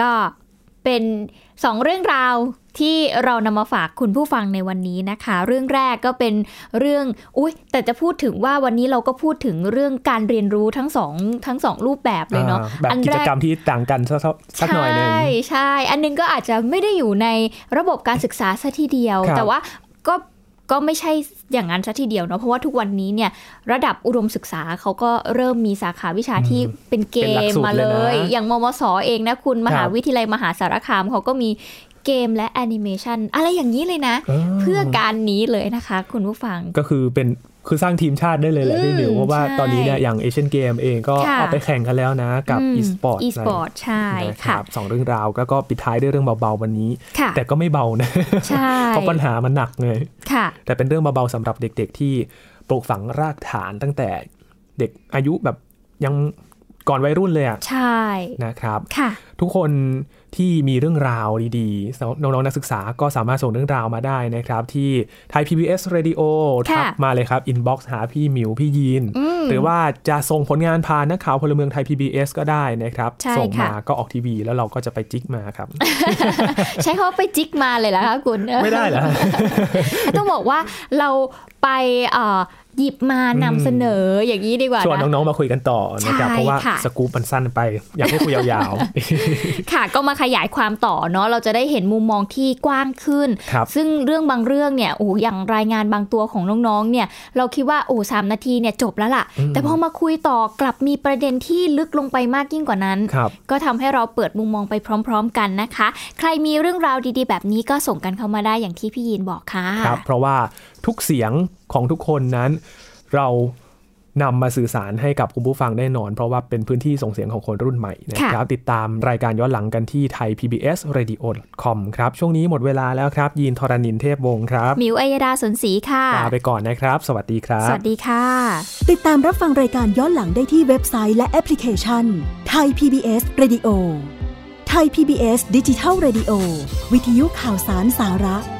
ก็เป็นสองเรื่องราวที่เรานำมาฝากคุณผู้ฟังในวันนี้นะคะ เรื่องแรกก็เป็นเรื่องอุ้ยแต่จะพูดถึงว่าวันนี้เราก็พูดถึงเรื่องการเรียนรู้ทั้งสองทั้งสองรูปแบบเลยเนาะอ่าแบบกิจกรรมที่ต่างกันสักสักหน่อยหนึ่งใช่ใช่ อันนึงก็อาจจะไม่ได้อยู่ในระบบการศึกษาซะทีเดียวครับแต่ว่าก็ ก็ไม่ใช่อย่างนั้นซะทีเดียวเนาะเพราะว่าทุกวันนี้เนี่ยระดับอุดมศึกษาเขาก็เริ่มมีสาขาวิชาที่เป็นเกเป็นหลักมสูตรมาเลเลยนะยอย่างมมสเองนะคุณมหาครับวิทยาลัยมหาสารคามเขาก็มีเกมและแอนิเมชันอะไรอย่างนี้เลยนะอ่าเพื่อการนี้เลยนะคะ คุณผู้ฟังก็คือเป็น คือสร้างทีมชาติได้เลยแหละอืมพี่หมิวเพราะว่าใช่ตอนนี้เนี่ยอย่างเอเชียนเกมเองก็ค่ะเอาไปแข่งกันแล้วนะกับอืม e-sport e-sport ใช่นะคค่ะรับสองเรื่องราวแล้วก็ปิดท้ายด้วยเรื่องเบาๆวันนี้ค่ะแต่ก็ไม่เบานะใช่เพราะปัญหามันหนักเลยค่ะแต่เป็นเรื่องเบาๆสำหรับเด็ก ๆ ที่ปลูกฝังรากฐานตั้งแต่เด็กอายุแบบยังก่อนวัยรุ่นเลยอะใช่นะครับค่ะ ทุกคน ที่มีเรื่องราวดีๆ น้องๆนักศึกษาก็สามารถส่งเรื่องราวมาได้นะครับ ที่ไทย PBS Radio ทักมาเลยครับ inbox หาพี่หมิวพี่ยีนอืมหรือว่าจะส่งผลงานผ่านนักข่าวพลเมืองไทย PBS ก็ได้นะครับใช่ส่งมาค่ะก็ออกทีวี แล้วเราก็จะไปจิกมาครับ ใช้คำว่าไปจิกมาเลยเหรอคะคุณ ไม่ได้เหรอต้องบอกว่าเราไปเอ่อ หยิบมานำเสนออย่างนี้ดีกว่าชวนนะน้อง ๆ มาคุยกันต่อนะครับใช่เพราะว่าค่ะสกู๊ปมันสั้นไป อยากให้คุยยาวค่ะก็มาขยายความต่อเนาะเราจะได้เห็นมุมมองที่กว้างขึ้นครับซึ่งเรื่องบางเรื่องเนี่ยโอ้อย่างรายงานบางตัวของน้องๆเนี่ยเราคิดว่าโอ้สามนาทีเนี่ยจบแล้วล่ะอืมแต่พอมาคุยต่อกลับมีประเด็นที่ลึกลงไปมากยิ่งกว่านั้นครับก็ทำให้เราเปิดมุมมองไปพร้อม ๆ กันนะคะ ใครมีเรื่องราวดีๆ แบบนี้ก็ส่งกันเข้ามาได้อย่างที่พี่ยีนบอกค่ะครับเพราะว่า ทุกเสียงของทุกคนนั้น เรานำมาสื่อสารให้กับคุณผู้ฟังได้นอน เพราะว่าเป็นพื้นที่ส่งเสียงของคนรุ่นใหม่นะครับ ติดตามรายการย้อนหลังกันที่ไทย PBS Radio com ครับ ช่วงนี้หมดเวลาแล้วครับ ยีนทรณินเทพวงศ์ครับ มิวอัยดาสนศรีค่ะลาไปก่อนนะครับ สวัสดีครับ สวัสดีค่ะ ติดตามรับฟังรายการย้อนหลังได้ที่เว็บไซต์และแอปพลิเคชันไทย PBS Radio ไทย PBS ดิจิทัล Radio วิทยุข่าวสารสาระ